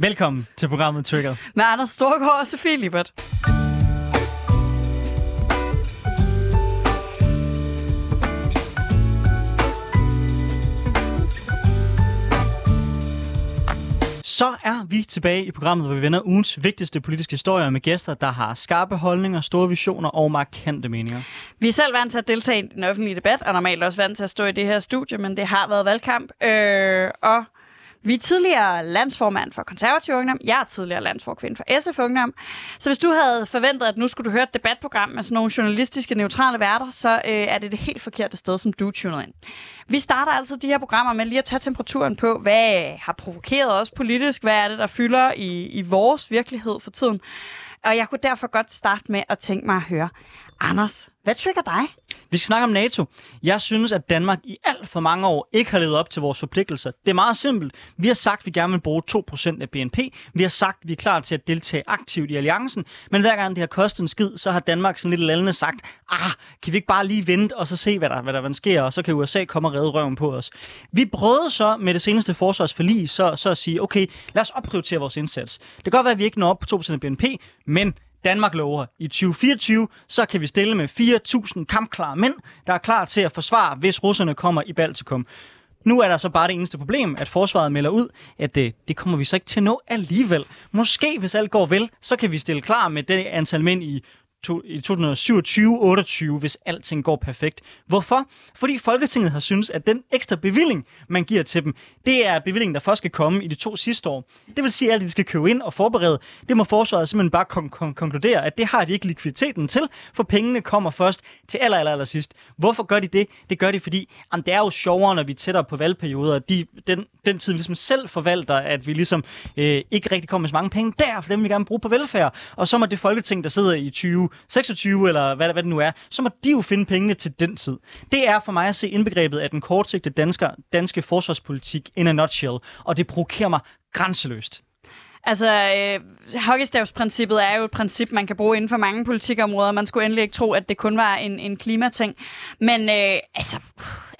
Velkommen til programmet Trigger. Med Anders Storgård og Sofie Libert. Så er vi tilbage i programmet, hvor vi vender ugens vigtigste politiske historier med gæster, der har skarpe holdninger, store visioner og markante meninger. Vi er selv vant til at deltage i den offentlige debat, og normalt også vant til at stå i det her studie, men det har været valgkamp. Øh, og vi er tidligere landsformand for konservativ ungdom. Jeg er tidligere landsforkvinde for SF Ungdom. Så hvis du havde forventet, at nu skulle du høre et debatprogram med sådan nogle journalistiske, neutrale værter, så øh, er det det helt forkerte sted, som du tuner ind. Vi starter altså de her programmer med lige at tage temperaturen på, hvad har provokeret os politisk, hvad er det, der fylder i, i vores virkelighed for tiden. Og jeg kunne derfor godt starte med at tænke mig at høre, Anders, hvad trigger dig? Vi skal snakke om NATO. Jeg synes, at Danmark i alt for mange år ikke har levet op til vores forpligtelser. Det er meget simpelt. Vi har sagt, at vi gerne vil bruge 2% af BNP. Vi har sagt, at vi er klar til at deltage aktivt i alliancen. Men hver gang det har kostet en skid, så har Danmark sådan lidt lallende sagt, ah, kan vi ikke bare lige vente og så se, hvad der, hvad der sker, og så kan USA komme og redde røven på os. Vi prøvede så med det seneste forsvarsforlig så, så at sige, okay, lad os opprioritere vores indsats. Det kan godt være, at vi ikke når op på 2% af BNP, men Danmark lover, i 2024, så kan vi stille med 4.000 kampklare mænd, der er klar til at forsvare, hvis russerne kommer i Baltikum. Nu er der så bare det eneste problem, at forsvaret melder ud, at det, øh, det kommer vi så ikke til at nå alligevel. Måske, hvis alt går vel, så kan vi stille klar med det antal mænd i i 2027-28, hvis alting går perfekt. Hvorfor? Fordi Folketinget har synes, at den ekstra bevilling, man giver til dem, det er bevillingen, der først skal komme i de to sidste år. Det vil sige, at alt det, de skal købe ind og forberede, det må forsvaret simpelthen bare kon- kon- konkludere, at det har de ikke likviditeten til, for pengene kommer først til aller, aller, aller sidst. Hvorfor gør de det? Det gør de, fordi jamen, det er jo sjovere, når vi er tættere på valgperioder. De, den, den tid, vi ligesom selv forvalter, at vi ligesom øh, ikke rigtig kommer med så mange penge der, for dem vi gerne bruge på velfærd. Og så må det folketing, der sidder i 20 26 eller hvad, hvad det nu er, så må de jo finde pengene til den tid. Det er for mig at se indbegrebet af den kortsigtede danske, danske forsvarspolitik in a nutshell, og det provokerer mig grænseløst. Altså, øh, hockeystavsprincippet er jo et princip, man kan bruge inden for mange politikområder. Man skulle endelig ikke tro, at det kun var en, en klimating. Men øh, altså,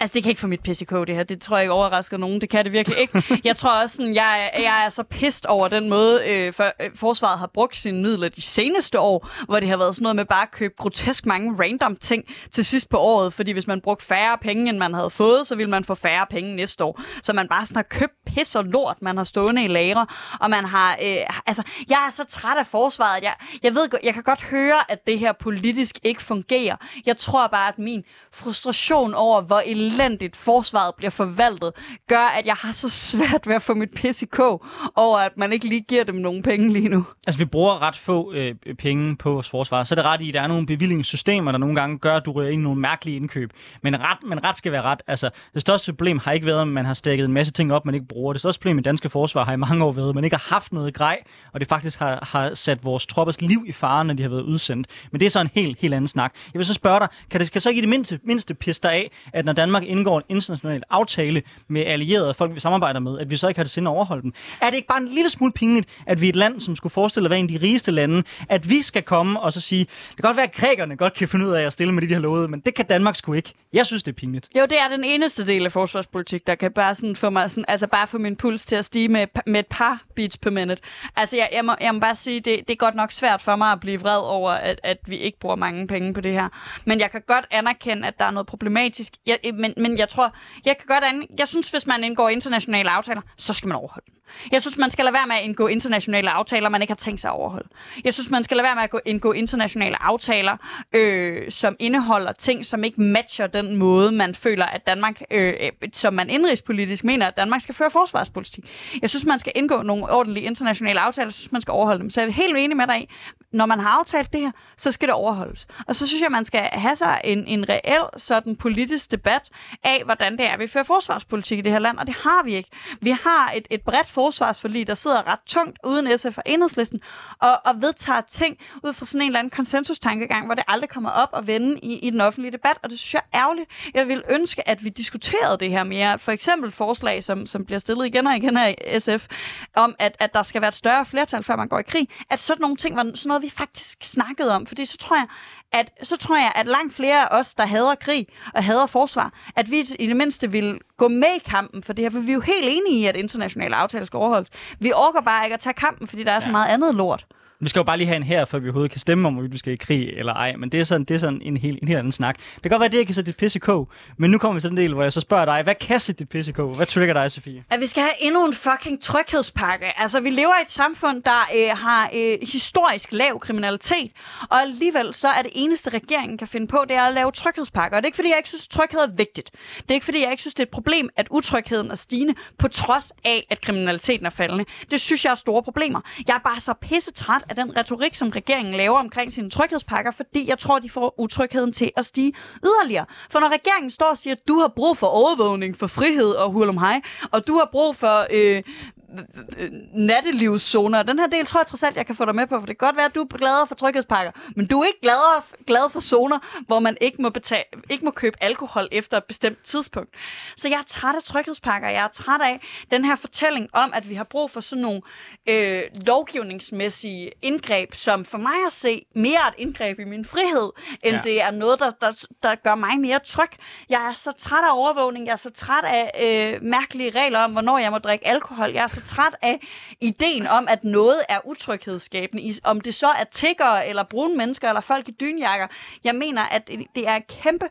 Altså, det kan ikke få mit PCK, det her. Det tror jeg ikke overrasker nogen. Det kan det virkelig ikke. Jeg tror også, sådan, jeg, jeg er så pist over den måde, øh, for, øh, forsvaret har brugt sine midler de seneste år, hvor det har været sådan noget med bare at købe grotesk mange random ting til sidst på året. Fordi hvis man brugte færre penge, end man havde fået, så ville man få færre penge næste år. Så man bare sådan har købt pis og lort, man har stående i lagre. Og man har... Øh, altså, jeg er så træt af forsvaret. Jeg, jeg ved, jeg kan godt høre, at det her politisk ikke fungerer. Jeg tror bare, at min frustration over, hvor elendigt forsvaret bliver forvaltet, gør, at jeg har så svært ved at få mit pis i kog over, at man ikke lige giver dem nogen penge lige nu. Altså, vi bruger ret få øh, penge på vores forsvar, så er det ret i, at der er nogle bevillingssystemer, der nogle gange gør, at du ryger ind i nogle mærkelige indkøb. Men ret, men ret skal være ret. Altså, det største problem har ikke været, at man har stikket en masse ting op, man ikke bruger. Det største problem i danske forsvar har i mange år været, at man ikke har haft noget grej, og det faktisk har, har sat vores troppers liv i fare, når de har været udsendt. Men det er så en helt, helt anden snak. Jeg vil så spørge dig, kan det kan så ikke i det mindste, mindste pisse af, at når Danmark indgår en international aftale med allierede folk, vi samarbejder med, at vi så ikke har det sinde at overholde dem. Er det ikke bare en lille smule pinligt, at vi er et land, som skulle forestille at være en af de rigeste lande, at vi skal komme og så sige, det kan godt være, at grækerne godt kan finde ud af at stille med det, de har lovet, men det kan Danmark sgu ikke. Jeg synes, det er pinligt. Jo, det er den eneste del af forsvarspolitik, der kan bare sådan få mig sådan, altså bare få min puls til at stige med, med et par beats per minute. Altså, jeg, jeg, må, jeg må bare sige, det, det er godt nok svært for mig at blive vred over, at, at vi ikke bruger mange penge på det her. Men jeg kan godt anerkende, at der er noget problematisk. Jeg, men, men jeg tror, jeg kan godt an... Jeg synes, hvis man indgår internationale aftaler, så skal man overholde dem. Jeg synes, man skal lade være med at indgå internationale aftaler, man ikke har tænkt sig at overholde. Jeg synes, man skal lade være med at indgå internationale aftaler, øh, som indeholder ting, som ikke matcher den måde, man føler, at Danmark, øh, som man indrigspolitisk mener, at Danmark skal føre forsvarspolitik. Jeg synes, man skal indgå nogle ordentlige internationale aftaler, jeg synes, man skal overholde dem. Så jeg er helt enig med dig i, når man har aftalt det her, så skal det overholdes. Og så synes jeg, man skal have sig en, en reel sådan politisk debat af, hvordan det er, vi fører forsvarspolitik i det her land, og det har vi ikke. Vi har et, et bredt forsvarsforlig, der sidder ret tungt uden SF og enhedslisten, og, og vedtager ting ud fra sådan en eller anden konsensustankegang, hvor det aldrig kommer op og vende i, i den offentlige debat, og det synes jeg er ærgerligt. Jeg vil ønske, at vi diskuterede det her mere. For eksempel forslag, som, som bliver stillet igen og igen af SF, om at, at der skal være et større flertal, før man går i krig. At sådan nogle ting var sådan noget, vi faktisk snakkede om. Fordi så tror jeg, at, så tror jeg, at langt flere af os, der hader krig og hader forsvar, at vi i det mindste vil gå med i kampen for det her, for vi er jo helt enige i, at internationale aftaler skal overholdes. Vi orker bare ikke at tage kampen, fordi der er ja. så meget andet lort. Vi skal jo bare lige have en her, før vi overhovedet kan stemme om, hvorvidt vi skal i krig eller ej. Men det er sådan, det er sådan en, helt, en helt anden snak. Det kan godt være, at det ikke er så dit pisse. Men nu kommer vi til den del, hvor jeg så spørger dig, hvad kan sætte dit pisse? Hvad trigger dig, Sofie? At vi skal have endnu en fucking tryghedspakke. Altså, vi lever i et samfund, der øh, har øh, historisk lav kriminalitet. Og alligevel så er det eneste, regeringen kan finde på, det er at lave tryghedspakker. Og det er ikke, fordi jeg ikke synes, at tryghed er vigtigt. Det er ikke, fordi jeg ikke synes, det er et problem, at utrygheden er stigende, på trods af, at kriminaliteten er faldende. Det synes jeg er store problemer. Jeg er bare så pisse træt af den retorik, som regeringen laver omkring sine tryghedspakker, fordi jeg tror, de får utrygheden til at stige yderligere. For når regeringen står og siger, at du har brug for overvågning, for frihed og hul om hej, og du har brug for øh, nattelivszoner. Den her del tror jeg trods alt, jeg kan få dig med på, for det kan godt være, at du er glad for tryghedspakker, men du er ikke glad, glad for zoner, hvor man ikke må, betale, ikke må købe alkohol efter et bestemt tidspunkt. Så jeg er træt af tryghedspakker. Jeg er træt af den her fortælling om, at vi har brug for sådan nogle øh, lovgivningsmæssige indgreb, som for mig at se mere et indgreb i min frihed, end ja. det er noget, der, der, der gør mig mere tryg. Jeg er så træt af overvågning. Jeg er så træt af øh, mærkelige regler om, hvornår jeg må drikke alkohol. Jeg er så træt af ideen om, at noget er utryghedsskabende. Om det så er tiggere, eller brune mennesker, eller folk i dynjakker. Jeg mener, at det er et kæmpe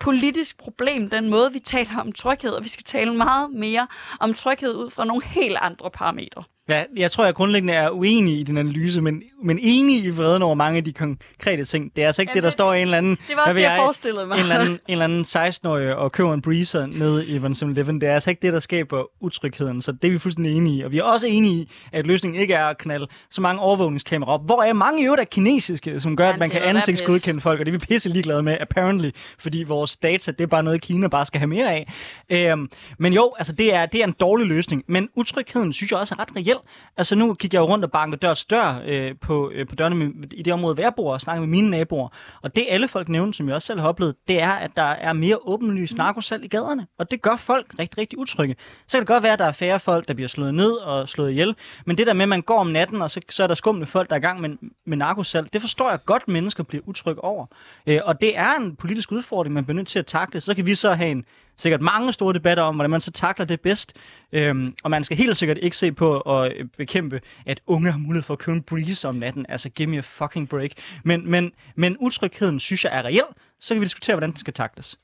politisk problem, den måde, vi taler om tryghed, og vi skal tale meget mere om tryghed ud fra nogle helt andre parametre. Ja, jeg tror, jeg grundlæggende er uenig i din analyse, men, men enig i vreden over mange af de konkrete ting. Det er altså ikke ja, det, der står i en eller anden... Det var også det, jeg, jeg forestillede mig. En eller anden, en eller anden 16-årig og køber en breezer ned i 7-Eleven. Det er altså ikke det, der skaber utrygheden. Så det er vi fuldstændig enige i. Og vi er også enige i, at løsningen ikke er at knalde så mange overvågningskameraer op. Hvor er mange i øvrigt er kinesiske, som gør, ja, at man kan ansigtsgodkende folk. Og det er vi pisse ligeglade med, apparently. Fordi vores data, det er bare noget, Kina bare skal have mere af. Øhm, men jo, altså det er, det er en dårlig løsning. Men utrygheden synes jeg også er ret reel. Altså nu kigger jeg jo rundt og banker dør til dør øh, på, øh, på dørene i det område, hvor jeg bor, og snakker med mine naboer. Og det alle folk nævner, som jeg også selv har oplevet, det er, at der er mere åbenlyst narkosalg i gaderne. Og det gør folk rigtig, rigtig utrygge. Så kan det godt være, at der er færre folk, der bliver slået ned og slået ihjel. Men det der med, at man går om natten, og så, så er der skumle folk, der er i gang med, med narkosalg, det forstår jeg godt, mennesker bliver utrygge over. Øh, og det er en politisk udfordring, man bliver nødt til at takle. Så kan vi så have en sikkert mange store debatter om, hvordan man så takler det bedst. Øhm, og man skal helt sikkert ikke se på at øh, bekæmpe, at unge har mulighed for at købe en breeze om natten. Altså, give me a fucking break. Men, men, men utrygheden synes jeg er reel. Så kan vi diskutere, hvordan den skal takles.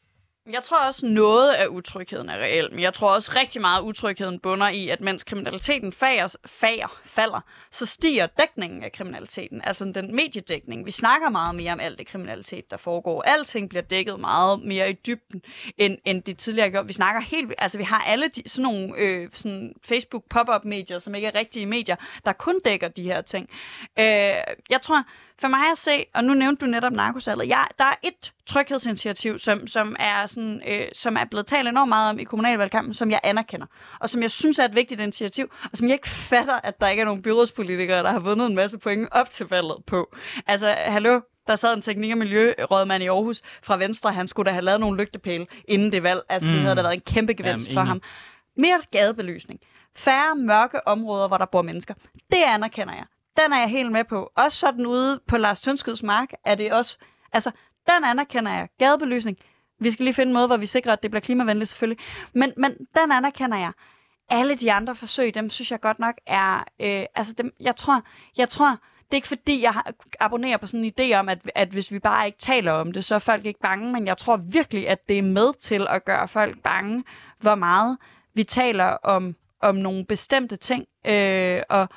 Jeg tror også, noget af utrygheden er reelt, men jeg tror også rigtig meget, at utrygheden bunder i, at mens kriminaliteten fager, fager, falder, så stiger dækningen af kriminaliteten, altså den mediedækning. Vi snakker meget mere om alt det kriminalitet, der foregår. Alting bliver dækket meget mere i dybden, end, end det tidligere gjorde. Vi snakker helt, altså vi har alle de, sådan nogle øh, sådan Facebook pop-up medier, som ikke er rigtige medier, der kun dækker de her ting. Øh, jeg tror, for mig at se, og nu nævnte du netop narkosalget, ja, der er et tryghedsinitiativ, som, som, er sådan, øh, som er blevet talt enormt meget om i kommunalvalgkampen, som jeg anerkender, og som jeg synes er et vigtigt initiativ, og som jeg ikke fatter, at der ikke er nogen byrådspolitikere, der har vundet en masse point op til valget på. Altså, hallo, der sad en teknik- og miljørådmand i Aarhus fra Venstre, han skulle da have lavet nogle lygtepæle inden det valg. Altså, mm. det havde da været en kæmpe gevinst Jamen, for ham. Mere gadebelysning. Færre mørke områder, hvor der bor mennesker. Det anerkender jeg den er jeg helt med på. Også sådan ude på Lars Tønskyds mark er det også, altså, den anerkender jeg. Gadebelysning. Vi skal lige finde en måde, hvor vi sikrer, at det bliver klimavenligt selvfølgelig. Men, men den anerkender jeg. Alle de andre forsøg, dem synes jeg godt nok er, øh, altså dem, jeg tror, jeg tror, det er ikke fordi, jeg abonnerer på sådan en idé om, at, at hvis vi bare ikke taler om det, så er folk ikke bange, men jeg tror virkelig, at det er med til at gøre folk bange, hvor meget vi taler om, om nogle bestemte ting. Øh, og,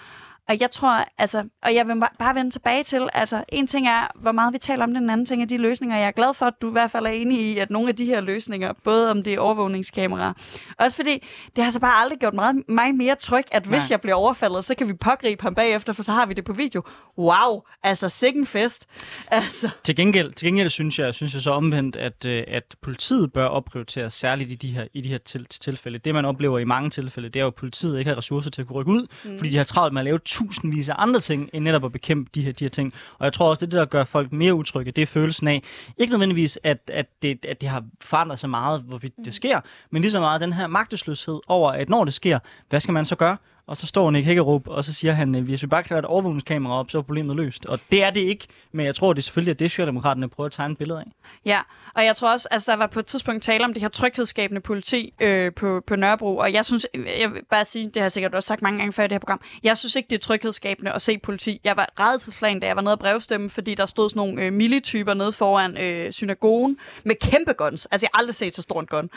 og jeg tror, altså, og jeg vil bare vende tilbage til, altså, en ting er, hvor meget vi taler om den anden ting er de løsninger. Jeg er glad for, at du i hvert fald er enig i, at nogle af de her løsninger, både om det er overvågningskameraer, også fordi det har så bare aldrig gjort meget, mig mere tryg, at hvis Nej. jeg bliver overfaldet, så kan vi pågribe ham bagefter, for så har vi det på video. Wow, altså sikken fest. Altså. Til gengæld, til gengæld synes jeg, synes jeg så omvendt, at, øh, at politiet bør opprioritere særligt i de her, i de her til, tilfælde. Det man oplever i mange tilfælde, det er jo, at politiet ikke har ressourcer til at kunne rykke ud, mm. fordi de har travlt med at lave tusindvis af andre ting, end netop at bekæmpe de her, de her ting. Og jeg tror også, det er det, der gør folk mere utrygge, det er følelsen af, ikke nødvendigvis, at, at, det, at det har forandret sig meget, hvorvidt det mm. sker, men lige så meget den her magtesløshed over, at når det sker, hvad skal man så gøre? Og så står Nick Hækkerup, og så siger han, øh, hvis vi bare klarer et overvågningskamera op, så er problemet løst. Og det er det ikke, men jeg tror, det er selvfølgelig, at det Socialdemokraterne prøver at tegne et billede af. Ja, og jeg tror også, altså der var på et tidspunkt tale om det her tryghedsskabende politi øh, på, på Nørrebro, og jeg synes, øh, jeg vil bare sige, det har jeg sikkert også sagt mange gange før i det her program, jeg synes ikke, det er tryghedsskabende at se politi. Jeg var redselslagen, da jeg var nede og brevstemme, fordi der stod sådan nogle øh, milityper nede foran øh, synagogen med kæmpe guns. Altså, jeg har aldrig set så stor en gun.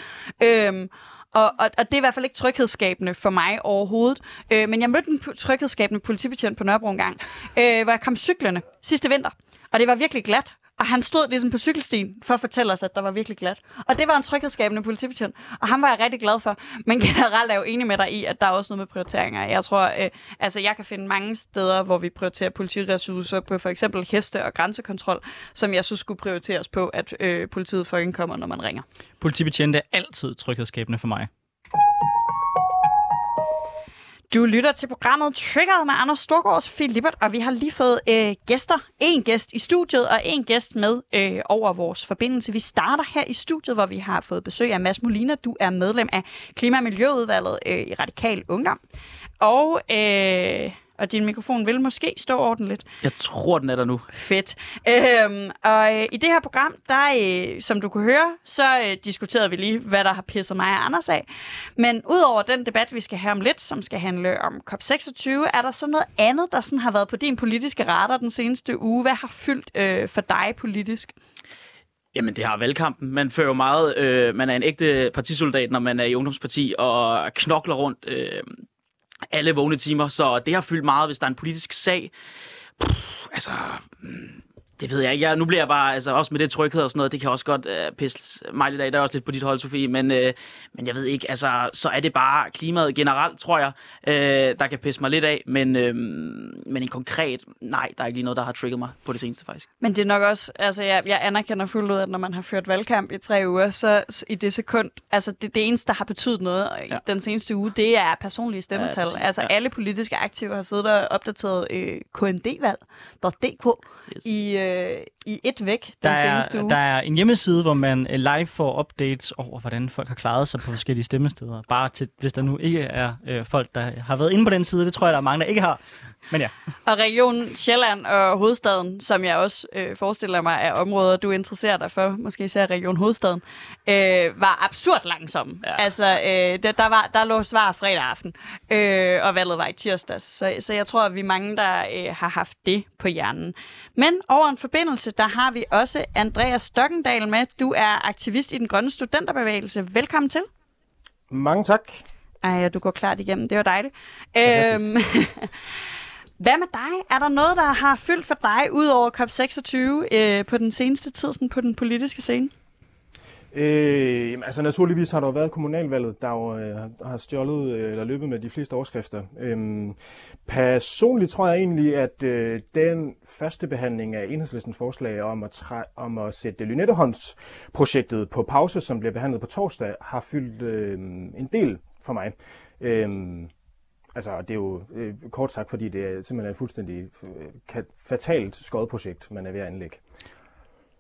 Øh, og, og, og det er i hvert fald ikke tryghedsskabende for mig overhovedet. Øh, men jeg mødte en tryghedsskabende politibetjent på Nørrebro en gang, øh, hvor jeg kom cyklerne sidste vinter. Og det var virkelig glat. Og han stod ligesom på cykelstien for at fortælle os, at der var virkelig glat. Og det var en tryghedsskabende politibetjent. Og ham var jeg rigtig glad for. Men generelt er jeg jo enig med dig i, at der er også noget med prioriteringer. Jeg tror, øh, altså jeg kan finde mange steder, hvor vi prioriterer politiressourcer på for eksempel heste og grænsekontrol, som jeg synes skulle prioriteres på, at øh, politiet fucking kommer, når man ringer. Politibetjente er altid tryghedsskabende for mig. Du lytter til programmet Triggered med Anders Storgård og Sofie Lippert, og vi har lige fået øh, gæster. En gæst i studiet og en gæst med øh, over vores forbindelse. Vi starter her i studiet, hvor vi har fået besøg af Mads Molina. Du er medlem af Klima- og Miljøudvalget øh, i Radikal Ungdom. Og øh, og din mikrofon vil måske stå ordentligt. Jeg tror, den er der nu. Fedt. Øhm, og øh, i det her program, der, øh, som du kunne høre, så øh, diskuterede vi lige, hvad der har pisset mig og Anders af. Men udover den debat, vi skal have om lidt, som skal handle om COP26, er der så noget andet, der sådan har været på din politiske radar den seneste uge. Hvad har fyldt øh, for dig politisk? Jamen, det har valgkampen. Man fører jo meget... Øh, man er en ægte partisoldat, når man er i ungdomsparti og knokler rundt øh, alle vågne timer, så det har fyldt meget, hvis der er en politisk sag. Pff, altså, mm det ved jeg ikke. Jeg, nu bliver jeg bare, altså også med det tryghed og sådan noget, det kan også godt øh, pisse mig lidt af. Der er også lidt på dit hold, Sofie, men, øh, men jeg ved ikke, altså, så er det bare klimaet generelt, tror jeg, øh, der kan pisse mig lidt af. Men, øh, men en konkret, nej, der er ikke lige noget, der har trigget mig på det seneste faktisk. Men det er nok også, altså jeg, jeg anerkender fuldt ud, at når man har ført valgkamp i tre uger, så i det sekund, altså det, det eneste, der har betydet noget ja. den seneste uge, det er personlige stemmetal. Ja, altså ja. alle politiske aktive har siddet og opdateret øh, kndvalg.dk yes. i øh, øh, i et væk den der seneste er, uge. Der er en hjemmeside, hvor man øh, live får updates over, hvordan folk har klaret sig på forskellige stemmesteder. Bare til, hvis der nu ikke er øh, folk, der har været inde på den side. Det tror jeg, der er mange, der ikke har. Men ja. Og regionen Sjælland og hovedstaden, som jeg også øh, forestiller mig er områder, du interesserer dig for, måske især Region Hovedstaden, øh, var absurd langsom. Ja. Altså, øh, der, der, var, der lå svar fredag aften, øh, og valget var i tirsdags. Så, så jeg tror, at vi er mange, der øh, har haft det på hjernen. Men over en forbindelse, der har vi også Andreas Stokkendal med. Du er aktivist i den grønne studenterbevægelse. Velkommen til. Mange tak. Ej, du går klart igennem. Det var dejligt. Øhm, Hvad med dig? Er der noget, der har fyldt for dig ud over COP26 øh, på den seneste tid sådan på den politiske scene? Øh, altså naturligvis har der jo været kommunalvalget, der jo, øh, har stjålet øh, eller løbet med de fleste overskrifter. Øh, personligt tror jeg egentlig, at øh, den første behandling af enhedslistens forslag om at, træ, om at sætte Lynetteholms-projektet på pause, som bliver behandlet på torsdag, har fyldt øh, en del for mig. Øh, Altså, det er jo øh, kort sagt, fordi det er simpelthen et fuldstændig øh, fatalt skodprojekt, man er ved at anlægge.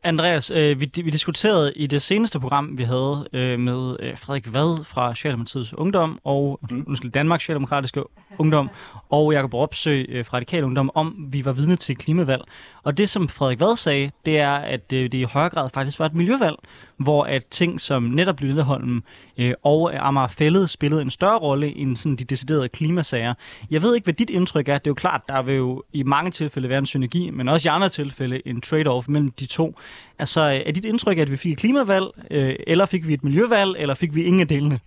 Andreas, øh, vi, vi diskuterede i det seneste program, vi havde øh, med øh, Frederik Vad fra Socialdemokratiets Ungdom og mm. Danmarks Socialdemokratiske Ungdom og Jakob Ropsø øh, fra Radikal Ungdom, om vi var vidne til klimavalg. Og det, som Frederik Vad sagde, det er, at øh, det i højere grad faktisk var et miljøvalg, hvor at ting som netop Lilleholm øh, og Amager Fælled spillede en større rolle end sådan de deciderede klimasager. Jeg ved ikke, hvad dit indtryk er. Det er jo klart, der vil jo i mange tilfælde være en synergi, men også i andre tilfælde en trade-off mellem de to. Altså, øh, er dit indtryk, at vi fik et klimavalg, øh, eller fik vi et miljøvalg, eller fik vi ingen af delene?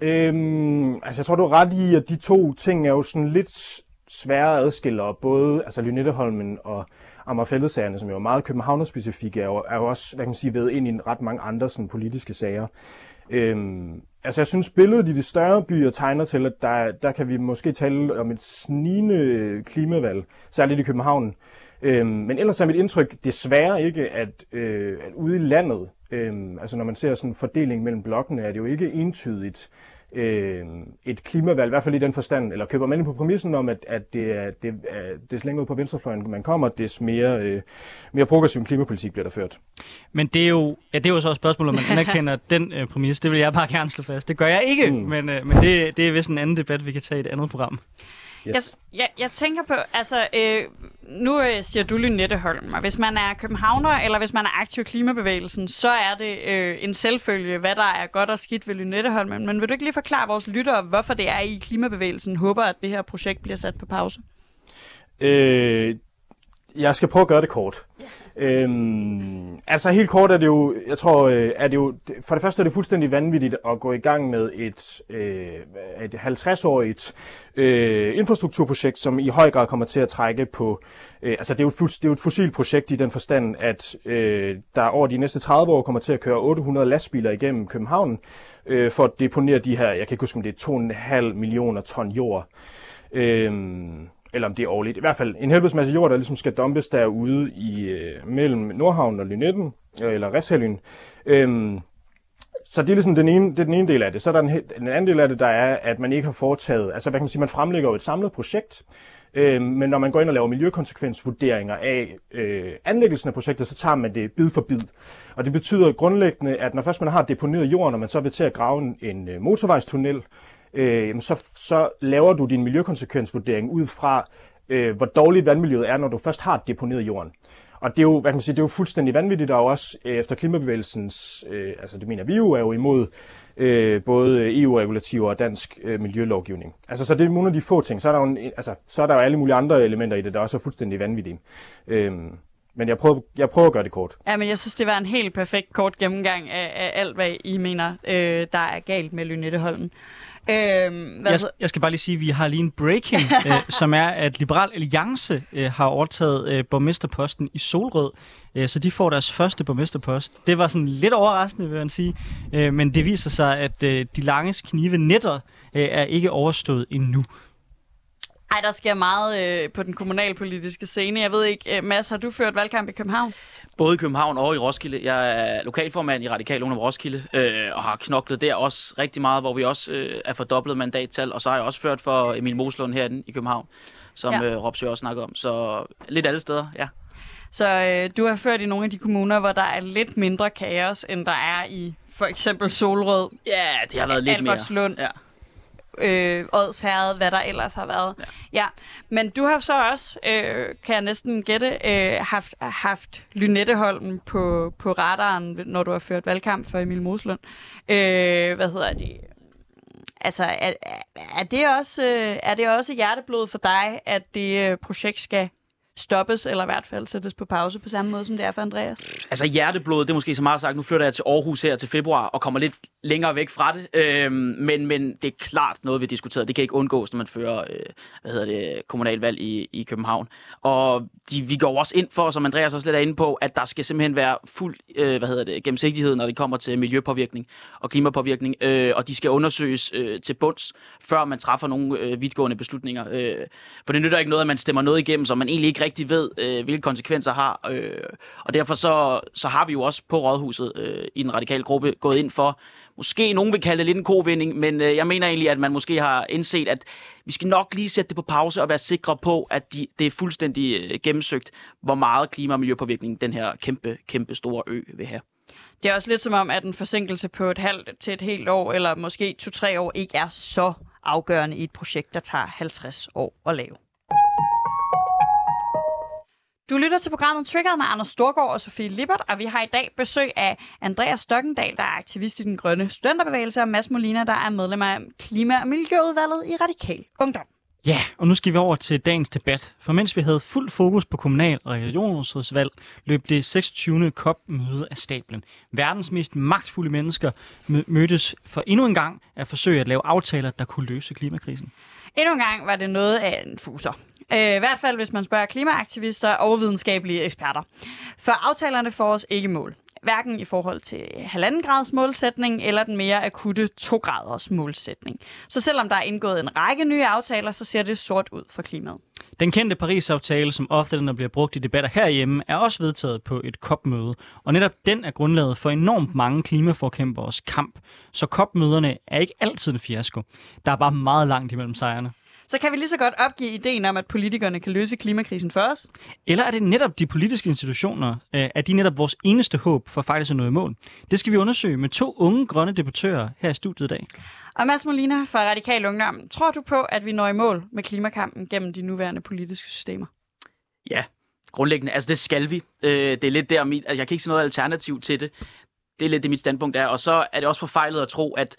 Øhm, altså, jeg tror, du er ret i, at de to ting er jo sådan lidt svære at adskille, og både altså Lynetteholmen og Amagerfællesagerne, som jo er meget københavnerspecifikke, er jo, er jo også, hvad kan man sige, ved ind i en ret mange andre sådan, politiske sager. Øhm, altså jeg synes, billedet i de større byer tegner til, at der, der kan vi måske tale om et snigende klimavalg, særligt i København. Øhm, men ellers er mit indtryk desværre ikke, at, øh, at ude i landet, øh, altså når man ser sådan en fordeling mellem blokkene, er det jo ikke entydigt, øh, et klimavalg, i hvert fald i den forstand, eller køber man ind på præmissen om, at, at det er, det er, des længere ud på venstrefløjen man kommer, des mere, øh, mere progressiv klimapolitik bliver der ført. Men det er jo, ja, det er jo så et spørgsmål, om man anerkender den øh, præmis. Det vil jeg bare gerne slå fast. Det gør jeg ikke, mm. men, øh, men det, det er vist en anden debat, vi kan tage i et andet program. Yes. Jeg, jeg, jeg tænker på, altså, øh, nu øh, siger du Lynetteholm, og hvis man er københavner, eller hvis man er aktiv i klimabevægelsen, så er det øh, en selvfølge, hvad der er godt og skidt ved Lynetteholm. Men, men vil du ikke lige forklare vores lyttere, hvorfor det er, I klimabevægelsen håber, at det her projekt bliver sat på pause? Øh, jeg skal prøve at gøre det kort. Øhm, altså helt kort er det jo, jeg tror, øh, er det jo, for det første er det fuldstændig vanvittigt at gå i gang med et, øh, et 50-årigt øh, infrastrukturprojekt, som i høj grad kommer til at trække på, øh, altså det er, jo et, det er jo et fossilt projekt i den forstand, at øh, der over de næste 30 år kommer til at køre 800 lastbiler igennem København, øh, for at deponere de her, jeg kan ikke huske om det er 2,5 millioner ton jord. Øh, eller om det er årligt. I hvert fald en helvedes masse jord, der ligesom skal dumpes derude i, øh, mellem Nordhavn og Lynetten, øh, eller Resthalyn. Øhm, så det er ligesom den ene, det er den ene del af det. Så er der en, en anden del af det, der er, at man ikke har foretaget, altså hvad kan man sige, man fremlægger jo et samlet projekt, øh, men når man går ind og laver miljøkonsekvensvurderinger af øh, anlæggelsen af projektet, så tager man det bid for bid. Og det betyder grundlæggende, at når først man har deponeret jorden, og man så vil til at grave en, en øh, motorvejstunnel, øh, så, så laver du din miljøkonsekvensvurdering ud fra, øh, hvor dårligt vandmiljøet er, når du først har deponeret jorden. Og det er jo, hvad kan man sige, det er jo fuldstændig vanvittigt, og også øh, efter klimabevægelsens, øh, altså det mener vi jo, er jo imod øh, både EU-regulativer og dansk øh, miljølovgivning. Altså så det er nogle af de få ting. Så er der jo, en, altså, så er der jo alle mulige andre elementer i det, der også er fuldstændig vanvittige. Øh, men jeg prøver, jeg prøver at gøre det kort. Ja, men jeg synes, det var en helt perfekt kort gennemgang af, af alt, hvad I mener, øh, der er galt med Lynetteholmen. Øhm, hvad jeg, jeg skal bare lige sige, at vi har lige en breaking, øh, som er, at Liberal Alliance øh, har overtaget øh, borgmesterposten i Solrød. Øh, så de får deres første borgmesterpost. Det var sådan lidt overraskende, vil jeg sige. Øh, men det viser sig, at øh, de lange knive netter øh, er ikke overstået endnu. Ej, der sker meget øh, på den kommunalpolitiske scene. Jeg ved ikke, øh, Mads, har du ført valgkamp i København? Både i København og i Roskilde. Jeg er lokalformand i Radikal Ungdom Roskilde, øh, og har knoklet der også rigtig meget, hvor vi også øh, er fordoblet mandattal. Og så har jeg også ført for Emil Moslund herinde i København, som ja. øh, Robsø også snakker om. Så lidt alle steder, ja. Så øh, du har ført i nogle af de kommuner, hvor der er lidt mindre kaos, end der er i for eksempel Solrød. Ja, det har været lidt mere. Ja øh, Odsherred, hvad der ellers har været. Ja. ja. Men du har så også, øh, kan jeg næsten gætte, øh, haft, haft Lynetteholm på, på radaren, når du har ført valgkamp for Emil Moslund. Øh, hvad hedder det? Altså, er, er, det også, øh, er det også hjerteblod for dig, at det øh, projekt skal stoppes, eller i hvert fald sættes på pause på samme måde, som det er for Andreas? Altså hjerteblod, det er måske så meget sagt. Nu flytter jeg til Aarhus her til februar, og kommer lidt længere væk fra det. Øhm, men, men det er klart noget, vi diskuterede. Det kan ikke undgås, når man fører øh, hvad hedder det, kommunalvalg i, i København. Og de, vi går også ind for, som Andreas også lidt er inde på, at der skal simpelthen være fuld øh, hvad hedder det, gennemsigtighed, når det kommer til miljøpåvirkning og klimapåvirkning. Øh, og de skal undersøges øh, til bunds, før man træffer nogle øh, vidtgående beslutninger. Øh, for det nytter ikke noget, at man stemmer noget igennem, som man egentlig ikke rigtig ved, øh, hvilke konsekvenser har. Øh, og derfor så, så har vi jo også på Rådhuset øh, i den radikale gruppe gået ind for, måske nogen vil kalde det lidt en kovinding, men øh, jeg mener egentlig, at man måske har indset, at vi skal nok lige sætte det på pause og være sikre på, at de, det er fuldstændig øh, gennemsøgt, hvor meget klima- og miljøpåvirkning den her kæmpe, kæmpe store ø vil have. Det er også lidt som om, at en forsinkelse på et halvt til et helt år, eller måske to-tre år, ikke er så afgørende i et projekt, der tager 50 år at lave. Du lytter til programmet Triggered med Anders Storgård og Sofie Lippert, og vi har i dag besøg af Andreas Stokkendal, der er aktivist i den grønne studenterbevægelse, og Mads Molina, der er medlem af Klima- og Miljøudvalget i Radikal Ungdom. Ja, og nu skal vi over til dagens debat. For mens vi havde fuld fokus på kommunal- og regionsrådsvalg, løb det 26. COP-møde af stablen. Verdens mest magtfulde mennesker mødtes for endnu en gang at forsøge at lave aftaler, der kunne løse klimakrisen. Endnu en gang var det noget af en fuser. Øh, I hvert fald, hvis man spørger klimaaktivister og videnskabelige eksperter. For aftalerne får os ikke mål. hverken i forhold til halvanden grads målsætning eller den mere akutte 2 graders målsætning. Så selvom der er indgået en række nye aftaler, så ser det sort ud for klimaet. Den kendte Paris-aftale, som ofte den der bliver brugt i debatter herhjemme, er også vedtaget på et COP-møde. Og netop den er grundlaget for enormt mange klimaforkæmperes kamp. Så COP-møderne er ikke altid en fiasko. Der er bare meget langt imellem sejrene. Så kan vi lige så godt opgive ideen om, at politikerne kan løse klimakrisen for os? Eller er det netop de politiske institutioner, øh, er de netop vores eneste håb for faktisk at nå i mål? Det skal vi undersøge med to unge grønne debattører her i studiet i dag. Og Mads Molina fra Radikal Ungdom, tror du på, at vi når i mål med klimakampen gennem de nuværende politiske systemer? Ja, grundlæggende. Altså, det skal vi. Øh, det er lidt der, altså, jeg kan ikke se noget alternativ til det. Det er lidt det, mit standpunkt er. Og så er det også forfejlet at tro, at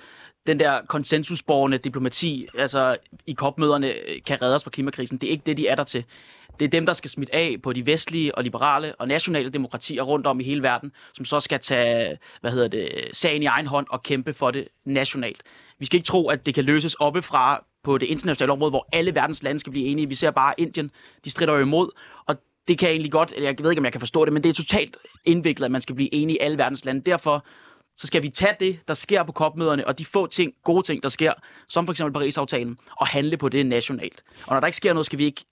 den der konsensusborgende diplomati, altså i COP-møderne, øh, kan redde os fra klimakrisen. Det er ikke det, de er der til. Det er dem, der skal smitte af på de vestlige og liberale og nationale demokratier rundt om i hele verden, som så skal tage hvad hedder det, sagen i egen hånd og kæmpe for det nationalt. Vi skal ikke tro, at det kan løses oppefra på det internationale område, hvor alle verdens lande skal blive enige. Vi ser bare Indien, de strider jo imod, og det kan jeg egentlig godt, jeg ved ikke, om jeg kan forstå det, men det er totalt indviklet, at man skal blive enige i alle verdens lande. Derfor så skal vi tage det, der sker på kopmøderne, og de få ting, gode ting, der sker, som for eksempel Paris-aftalen, og handle på det nationalt. Og når der ikke sker noget, skal vi ikke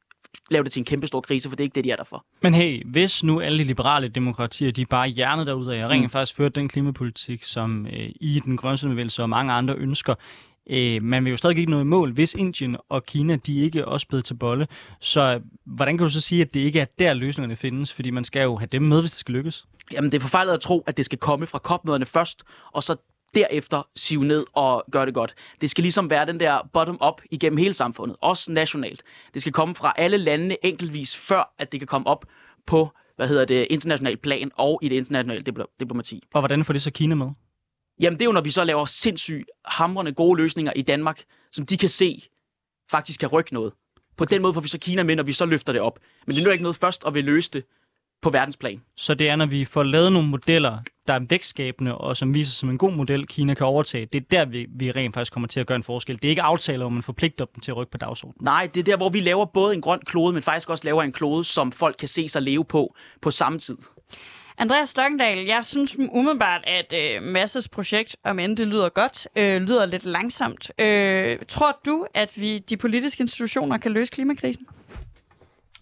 lave det til en kæmpe stor krise, for det er ikke det, de er der for. Men hey, hvis nu alle de liberale demokratier, de bare hjernet derude af, og rent mm. faktisk ført den klimapolitik, som øh, i den grønne bevægelse og mange andre ønsker, øh, man vil jo stadig ikke nå i mål, hvis Indien og Kina, de ikke også blevet til bolle. Så hvordan kan du så sige, at det ikke er der løsningerne findes? Fordi man skal jo have dem med, hvis det skal lykkes. Jamen, det er forfejlet at tro, at det skal komme fra kopmøderne først, og så derefter sive ned og gøre det godt. Det skal ligesom være den der bottom-up igennem hele samfundet, også nationalt. Det skal komme fra alle landene enkeltvis, før at det kan komme op på hvad hedder det, international plan og i det internationale diplomati. Og hvordan får det så Kina med? Jamen, det er jo, når vi så laver sindssygt hamrende gode løsninger i Danmark, som de kan se faktisk kan rykke noget. På den måde får vi så Kina med, når vi så løfter det op. Men det er nu ikke noget først at vil løse det på verdensplan. Så det er, når vi får lavet nogle modeller, der er vækstskabende, og som viser som en god model, Kina kan overtage. Det er der, vi, vi rent faktisk kommer til at gøre en forskel. Det er ikke aftaler, hvor man forpligter dem til at rykke på dagsordenen. Nej, det er der, hvor vi laver både en grøn klode, men faktisk også laver en klode, som folk kan se sig leve på på samme tid. Andreas Stokkendal, jeg synes umiddelbart, at øh, Masses projekt, om end det lyder godt, øh, lyder lidt langsomt. Øh, tror du, at vi de politiske institutioner kan løse klimakrisen?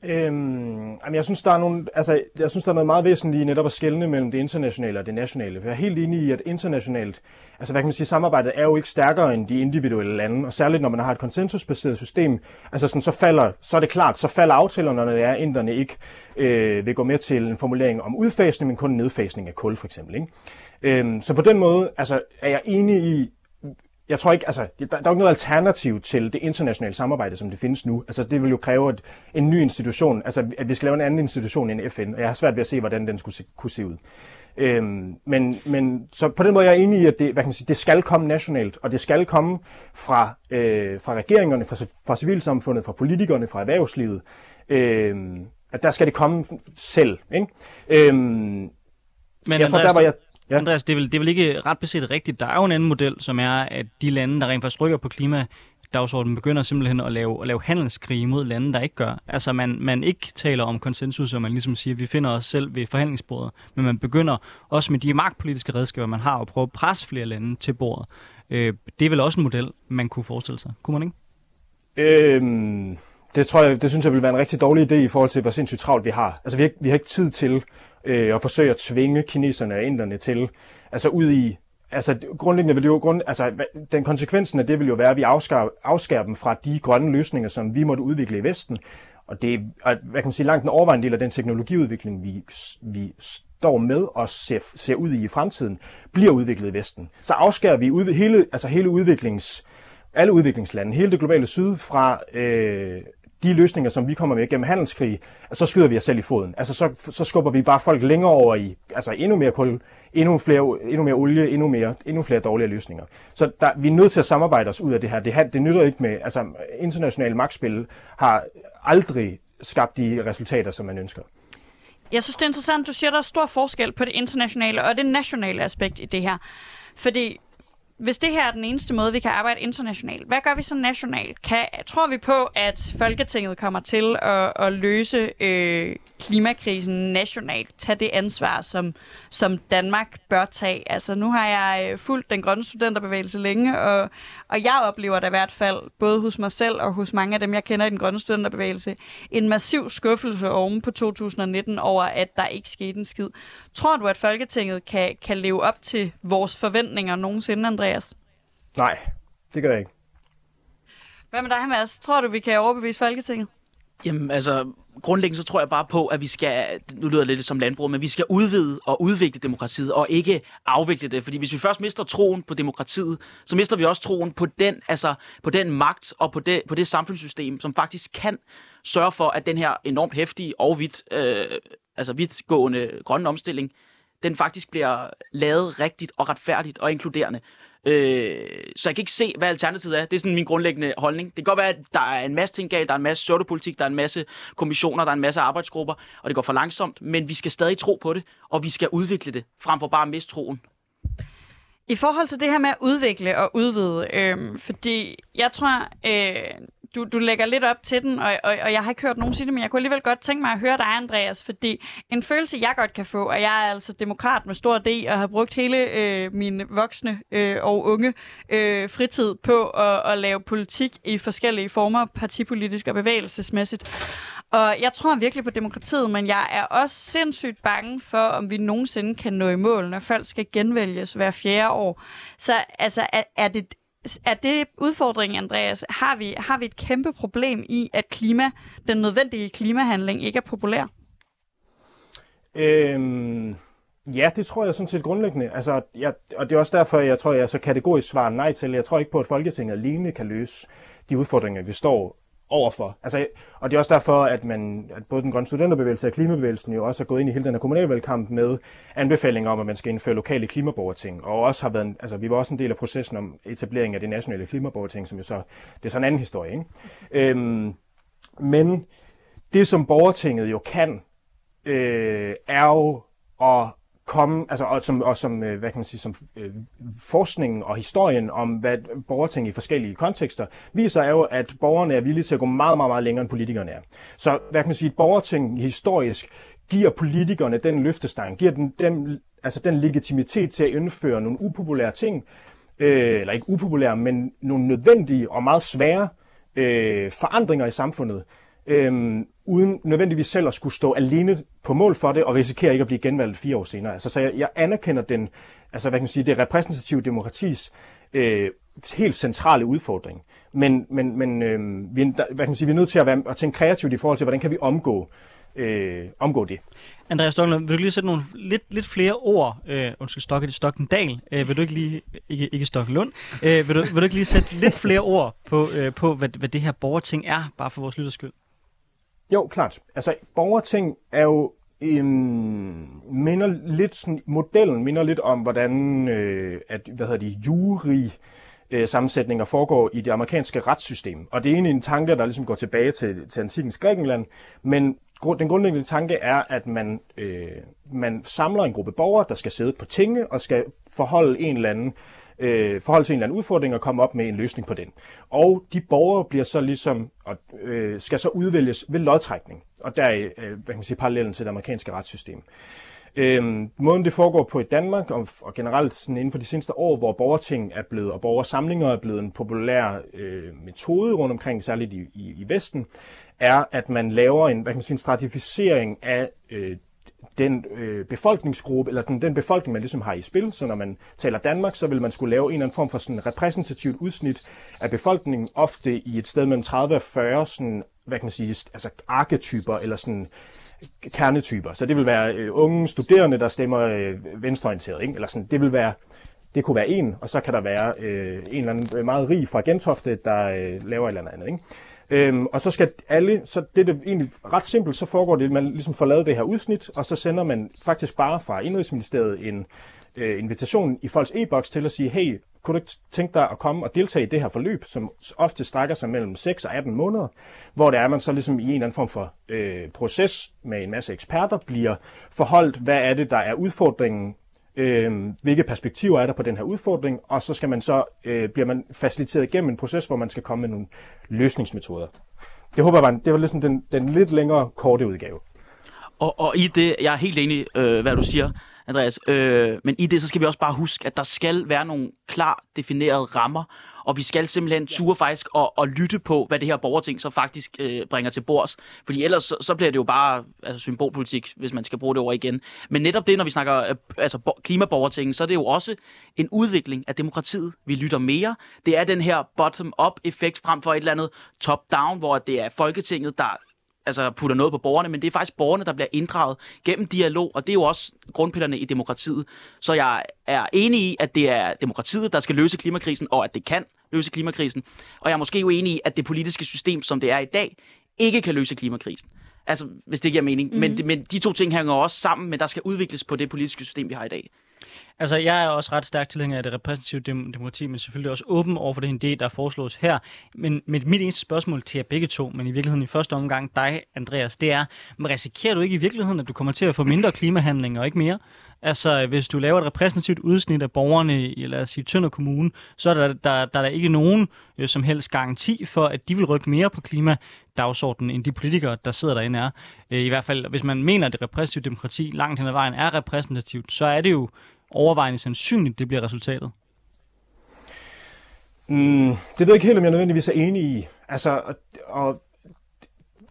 Øhm, jamen jeg synes, der er nogle, altså, jeg synes, der er noget meget væsentligt i netop at skelne mellem det internationale og det nationale. For jeg er helt enig i, at internationalt, altså hvad kan man sige, samarbejdet er jo ikke stærkere end de individuelle lande, og særligt når man har et konsensusbaseret system, altså sådan, så falder, så er det klart, så falder aftalerne, når det er, inderne ikke øh, vil gå med til en formulering om udfasning, men kun nedfasning af kul for eksempel. Ikke? Øhm, så på den måde altså, er jeg enig i, jeg tror ikke, altså, der, der er jo ikke noget alternativ til det internationale samarbejde, som det findes nu. Altså, det vil jo kræve et, en ny institution, altså, at vi skal lave en anden institution end FN, og jeg har svært ved at se, hvordan den skulle se, kunne se ud. Øhm, men, men så på den måde jeg er enig i, at det, hvad kan man sige, det skal komme nationalt, og det skal komme fra, øh, fra regeringerne, fra, fra civilsamfundet, fra politikerne, fra erhvervslivet. Øhm, at der skal det komme selv. Ikke? Øhm, men jeg tror, der var jeg Ja. Andreas, det er, vel, det er vel ikke ret beset rigtigt. Der er jo en anden model, som er, at de lande, der rent faktisk rykker på klima, dagsordenen begynder simpelthen at lave, at lave handelskrige mod lande, der ikke gør. Altså man, man ikke taler om konsensus, og man ligesom siger, at vi finder os selv ved forhandlingsbordet, men man begynder også med de magtpolitiske redskaber, man har, at prøve at presse flere lande til bordet. Øh, det er vel også en model, man kunne forestille sig. Kunne man ikke? Øhm, det tror jeg, det synes jeg vil være en rigtig dårlig idé i forhold til, hvor sindssygt travlt vi har. Altså vi har, vi har ikke tid til øh, og forsøge at tvinge kineserne og inderne til, altså ud i, altså grundlæggende vil det jo, grund, altså den konsekvensen af det vil jo være, at vi afskærer, afskærer dem fra de grønne løsninger, som vi måtte udvikle i Vesten, og det er, hvad kan man sige, langt den overvejende del af den teknologiudvikling, vi, vi står med og ser, ser ud i i fremtiden, bliver udviklet i Vesten. Så afskærer vi ud, hele, altså hele udviklings, alle udviklingslande, hele det globale syd fra øh, de løsninger, som vi kommer med gennem handelskrig, så skyder vi os selv i foden. Altså så, så skubber vi bare folk længere over i altså endnu mere kul, endnu, flere, endnu mere olie, endnu, mere, endnu flere dårlige løsninger. Så der, vi er nødt til at samarbejde os ud af det her. Det, det nytter ikke med, altså internationale magtspil har aldrig skabt de resultater, som man ønsker. Jeg synes, det er interessant, du siger, der er stor forskel på det internationale og det nationale aspekt i det her. Fordi hvis det her er den eneste måde, vi kan arbejde internationalt, hvad gør vi så nationalt? Kan, tror vi på, at Folketinget kommer til at, at løse øh, klimakrisen nationalt? Tag det ansvar, som, som Danmark bør tage. Altså, nu har jeg øh, fulgt den grønne studenterbevægelse længe, og, og jeg oplever da i hvert fald, både hos mig selv og hos mange af dem, jeg kender i den grønne studenterbevægelse, en massiv skuffelse oven på 2019 over, at der ikke skete en skid. Tror du, at Folketinget kan, kan leve op til vores forventninger nogensinde, Andreas? Nej, det gør jeg ikke. Hvad med dig, Mads? Tror du, vi kan overbevise Folketinget? Jamen, altså, grundlæggende så tror jeg bare på, at vi skal, nu lyder det lidt som landbrug, men vi skal udvide og udvikle demokratiet, og ikke afvikle det. Fordi hvis vi først mister troen på demokratiet, så mister vi også troen på den, altså, på den magt og på det, på det samfundssystem, som faktisk kan sørge for, at den her enormt hæftige og vidt, øh, altså vidtgående grønne omstilling, den faktisk bliver lavet rigtigt og retfærdigt og inkluderende. Øh, så jeg kan ikke se, hvad alternativet er. Det er sådan min grundlæggende holdning. Det kan godt være, at der er en masse ting galt, der er en masse sortepolitik, der er en masse kommissioner, der er en masse arbejdsgrupper, og det går for langsomt, men vi skal stadig tro på det, og vi skal udvikle det, frem for bare at miste troen. I forhold til det her med at udvikle og udvide, øh, fordi jeg tror, øh, du, du lægger lidt op til den, og, og, og jeg har ikke hørt nogen sige det, men jeg kunne alligevel godt tænke mig at høre dig, Andreas, fordi en følelse, jeg godt kan få, og jeg er altså demokrat med stor D, og har brugt hele øh, min voksne øh, og unge øh, fritid på at, at lave politik i forskellige former, partipolitisk og bevægelsesmæssigt. Og jeg tror virkelig på demokratiet, men jeg er også sindssygt bange for, om vi nogensinde kan nå i mål, når folk skal genvælges hver fjerde år. Så altså, er, er det er det udfordringen, Andreas? Har vi, har vi et kæmpe problem i, at klima, den nødvendige klimahandling ikke er populær? Øhm, ja, det tror jeg sådan set grundlæggende. Altså, jeg, og det er også derfor, jeg tror, jeg så kategorisk svarer nej til. Jeg tror ikke på, at Folketinget alene kan løse de udfordringer, vi står overfor. Altså, og det er også derfor, at, man, at både den grønne studenterbevægelse og klimabevægelsen jo også er gået ind i hele den her kommunalvalgkamp med anbefalinger om, at man skal indføre lokale klimaborgerting. Og også har været, altså, vi var også en del af processen om etablering af det nationale klimaborgerting, som jo så, det er sådan en anden historie. Ikke? Øhm, men det, som borgertinget jo kan, øh, er jo at komme, altså, og som, og som, øh, hvad kan man sige, som øh, forskningen og historien om, hvad borgerting i forskellige kontekster viser, er jo, at borgerne er villige til at gå meget, meget, meget længere, end politikerne er. Så, hvad kan man sige, borgerting historisk giver politikerne den løftestang, giver den, dem, altså den legitimitet til at indføre nogle upopulære ting, øh, eller ikke upopulære, men nogle nødvendige og meget svære øh, forandringer i samfundet, øhm, uden nødvendigvis selv at skulle stå alene på mål for det, og risikere ikke at blive genvalgt fire år senere. Altså, så jeg, jeg anerkender den, altså hvad kan man sige, det repræsentative demokratis øh, helt centrale udfordring. Men, men, men øh, vi, er, hvad kan man sige, vi er nødt til at, være, at tænke kreativt i forhold til, hvordan kan vi omgå øh, omgå det. Andreas Stokland, vil du lige sætte nogle lidt, lidt flere ord, øh, undskyld, Stokke, Stokkendal, øh, vil du ikke lige, ikke, ikke Stokkelund, øh, vil, du, vil du ikke lige sætte lidt flere ord på, øh, på hvad, hvad det her borgerting er, bare for vores lytters skyld? Jo, klart. Altså, borgerting er jo øhm, minder lidt sådan, modellen minder lidt om, hvordan øh, at, hvad hedder det, jury øh, sammensætninger foregår i det amerikanske retssystem. Og det er egentlig en tanke, der ligesom går tilbage til, til antikens Grækenland, men den grundlæggende tanke er, at man, øh, man samler en gruppe borgere, der skal sidde på tinge og skal forholde en eller anden øh, sig til en eller anden udfordring og komme op med en løsning på den. Og de borgere bliver så ligesom, og, øh, skal så udvælges ved lodtrækning. Og der er, øh, hvad kan man sige, parallellen til det amerikanske retssystem. Øhm, måden det foregår på i Danmark, og, og generelt sådan inden for de seneste år, hvor borgerting er blevet, og borgersamlinger er blevet en populær øh, metode rundt omkring, særligt i, i, i Vesten, er, at man laver en, hvad kan man sige, en stratificering af øh, den øh, befolkningsgruppe, eller den, den befolkning, man ligesom har i spil. Så når man taler Danmark, så vil man skulle lave en eller anden form for sådan repræsentativt udsnit af befolkningen, ofte i et sted mellem 30 og 40 sådan, hvad kan man sige, altså arketyper, eller sådan kernetyper. Så det vil være øh, unge studerende, der stemmer øh, venstreorienteret, ikke? eller sådan, det vil være det kunne være en, og så kan der være øh, en eller anden meget rig fra Gentofte, der øh, laver et eller andet. Ikke? Øhm, og så skal alle, så det er det egentlig ret simpelt, så foregår det, at man ligesom får lavet det her udsnit, og så sender man faktisk bare fra Indrigsministeriet en øh, invitation i folks e-boks til at sige, hey, kunne du ikke tænke dig at komme og deltage i det her forløb, som ofte strækker sig mellem 6 og 18 måneder, hvor det er, man så ligesom i en eller anden form for øh, proces med en masse eksperter bliver forholdt, hvad er det, der er udfordringen øh, hvilke perspektiver er der på den her udfordring, og så skal man så, øh, bliver man faciliteret igennem en proces, hvor man skal komme med nogle løsningsmetoder. Det håber jeg var, det var ligesom den, den lidt længere korte udgave. Og, og i det, jeg er helt enig, øh, hvad du siger, Andreas, øh, men i det, så skal vi også bare huske, at der skal være nogle klar definerede rammer, og vi skal simpelthen ture faktisk og, og lytte på, hvad det her borgerting så faktisk øh, bringer til bords. Fordi ellers så, så bliver det jo bare altså, symbolpolitik, hvis man skal bruge det ord igen. Men netop det, når vi snakker øh, altså, klimaborgerting, så er det jo også en udvikling af demokratiet. Vi lytter mere. Det er den her bottom-up-effekt frem for et eller andet top-down, hvor det er Folketinget, der altså putter noget på borgerne, men det er faktisk borgerne, der bliver inddraget gennem dialog, og det er jo også grundpillerne i demokratiet. Så jeg er enig i, at det er demokratiet, der skal løse klimakrisen, og at det kan løse klimakrisen. Og jeg er måske uenig i, at det politiske system, som det er i dag, ikke kan løse klimakrisen. Altså, hvis det giver mening. Mm-hmm. Men, men de to ting hænger også sammen, men der skal udvikles på det politiske system, vi har i dag. Altså, jeg er også ret stærk tilhænger af det repræsentative dem- demokrati, men selvfølgelig også åben over for den idé, der foreslås her. Men mit, mit eneste spørgsmål til jer begge to, men i virkeligheden i første omgang dig, Andreas, det er, men risikerer du ikke i virkeligheden, at du kommer til at få mindre klimahandling og ikke mere? Altså, hvis du laver et repræsentativt udsnit af borgerne i, lad os sige, Tønder Kommune, så er der, der, der er der ikke nogen øh, som helst garanti for, at de vil rykke mere på klimadagsordenen, end de politikere, der sidder derinde er. Øh, I hvert fald, hvis man mener, at det repræsentative demokrati langt hen ad vejen er repræsentativt, så er det jo overvejende sandsynligt, det bliver resultatet. Mm, det ved jeg ikke helt, om jeg nødvendigvis er enig i. Altså, og, og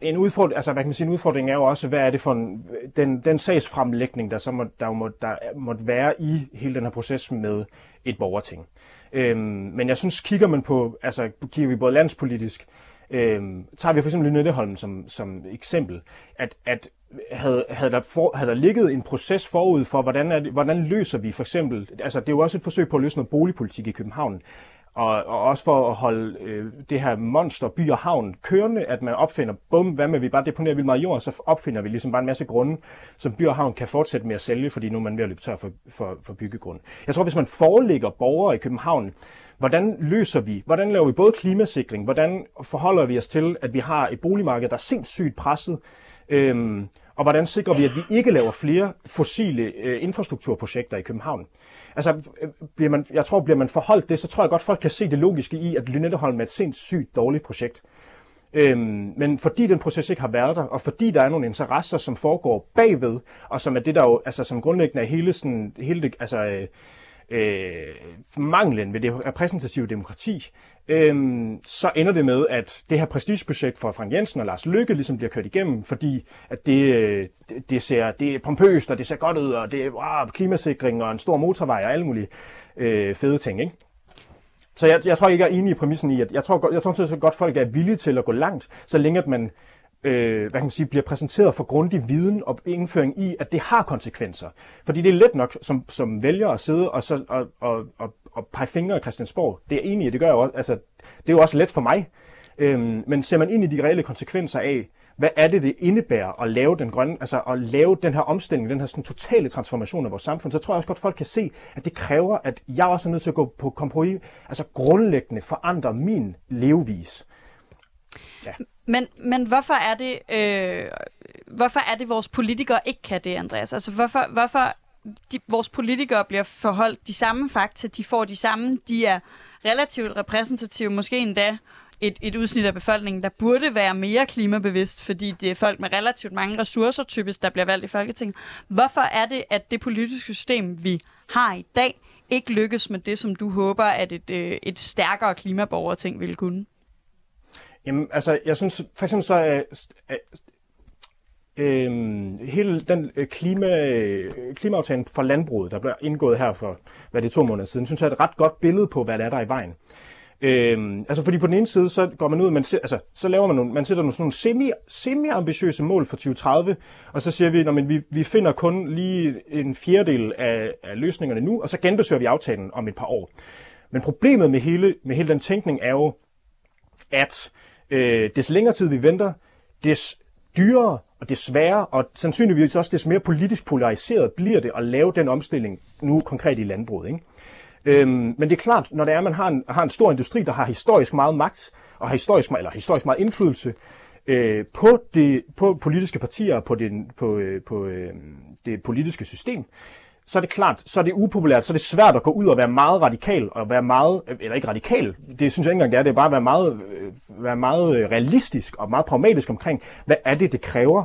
en udfordring, altså hvad kan man sige, en udfordring er jo også, hvad er det for en, den, den sagsfremlægning, der så må, der, må, der måtte være i hele den her proces med et borgerting. Øhm, men jeg synes, kigger man på, altså kigger vi både landspolitisk, øhm, tager vi for eksempel Lynetteholm som, som eksempel, at, at havde, havde, der for, havde der ligget en proces forud for, hvordan, er det, hvordan løser vi for eksempel, altså det er jo også et forsøg på at løse noget boligpolitik i København, og, og også for at holde øh, det her monster by og havn kørende, at man opfinder, bum, hvad med vi bare deponerer vildt meget jord, så opfinder vi ligesom bare en masse grunde, som by og havn kan fortsætte med at sælge, fordi nu er man ved at løbe tør for, for, for byggegrund. Jeg tror, hvis man forelægger borgere i København, hvordan løser vi, hvordan laver vi både klimasikring, hvordan forholder vi os til, at vi har et boligmarked, der er sindssygt presset, øhm, og hvordan sikrer vi, at vi ikke laver flere fossile øh, infrastrukturprojekter i København? Altså, øh, bliver man, jeg tror, bliver man forholdt det, så tror jeg godt, folk kan se det logiske i, at Lynetteholm er et sindssygt dårligt projekt. Øhm, men fordi den proces ikke har været der, og fordi der er nogle interesser, som foregår bagved, og som er det, der jo, altså som grundlæggende er hele, sådan, hele det, altså, øh, øh, manglen ved det repræsentative demokrati, øh, så ender det med, at det her prestigeprojekt for Frank Jensen og Lars Lykke ligesom bliver kørt igennem, fordi at det, øh, det, ser, det er pompøst, og det ser godt ud, og det er wow, klimasikring og en stor motorvej og alle mulige øh, fede ting. Ikke? Så jeg, jeg tror ikke, jeg er enig i præmissen i, at jeg tror, jeg tror at godt, folk er villige til at gå langt, så længe at man øh, hvad kan man sige, bliver præsenteret for grundig viden og indføring i, at det har konsekvenser. Fordi det er let nok som, som vælger at sidde og, så, og, og, og, og pege fingre af Christiansborg. Det er enig det gør jeg også, altså, det er jo også let for mig. Øhm, men ser man ind i de reelle konsekvenser af, hvad er det, det indebærer at lave den grønne, altså at lave den her omstilling, den her sådan totale transformation af vores samfund, så tror jeg også godt, folk kan se, at det kræver, at jeg også er nødt til at gå på kompromis, altså grundlæggende forandre min levevis. Ja. Men, men hvorfor er det, øh, hvorfor er det, vores politikere ikke kan det, Andreas? Altså, hvorfor, hvorfor de, vores politikere bliver forholdt de samme fakta, de får de samme, de er relativt repræsentative, måske endda et, et udsnit af befolkningen, der burde være mere klimabevidst, fordi det er folk med relativt mange ressourcer, typisk, der bliver valgt i Folketinget. Hvorfor er det, at det politiske system, vi har i dag, ikke lykkes med det, som du håber, at et, øh, et stærkere klimaborgerting ville kunne? Jamen, altså, jeg synes for eksempel så er, er øh, øh øhm, hele den øh, klima, øh, klimaaftalen for landbruget, der blev indgået her for, hvad det er to måneder siden, synes jeg er et ret godt billede på, hvad der er der i vejen. Øhm, altså fordi på den ene side, så går man ud, man, altså, så laver man nogle, man sætter nogle sådan semi, semi-ambitiøse mål for 2030, og så siger vi, at vi, vi finder kun lige en fjerdedel af, af løsningerne nu, og så genbesøger vi aftalen om et par år. Men problemet med hele, med hele den tænkning er jo, at øh, des længere tid vi venter, des dyrere og des sværere, og sandsynligvis også des mere politisk polariseret bliver det at lave den omstilling nu konkret i landbruget. Ikke? Øhm, men det er klart, når det er, at man har en, har en stor industri, der har historisk meget magt, og har historisk, eller historisk meget indflydelse øh, på, det, på politiske partier, på, den, på, øh, på øh, det politiske system, så er det klart, så er det upopulært, så er det svært at gå ud og være meget radikal, og være meget, eller ikke radikal, det synes jeg ikke engang det er, det er bare at være meget, øh, være meget øh, realistisk og meget pragmatisk omkring, hvad er det, det kræver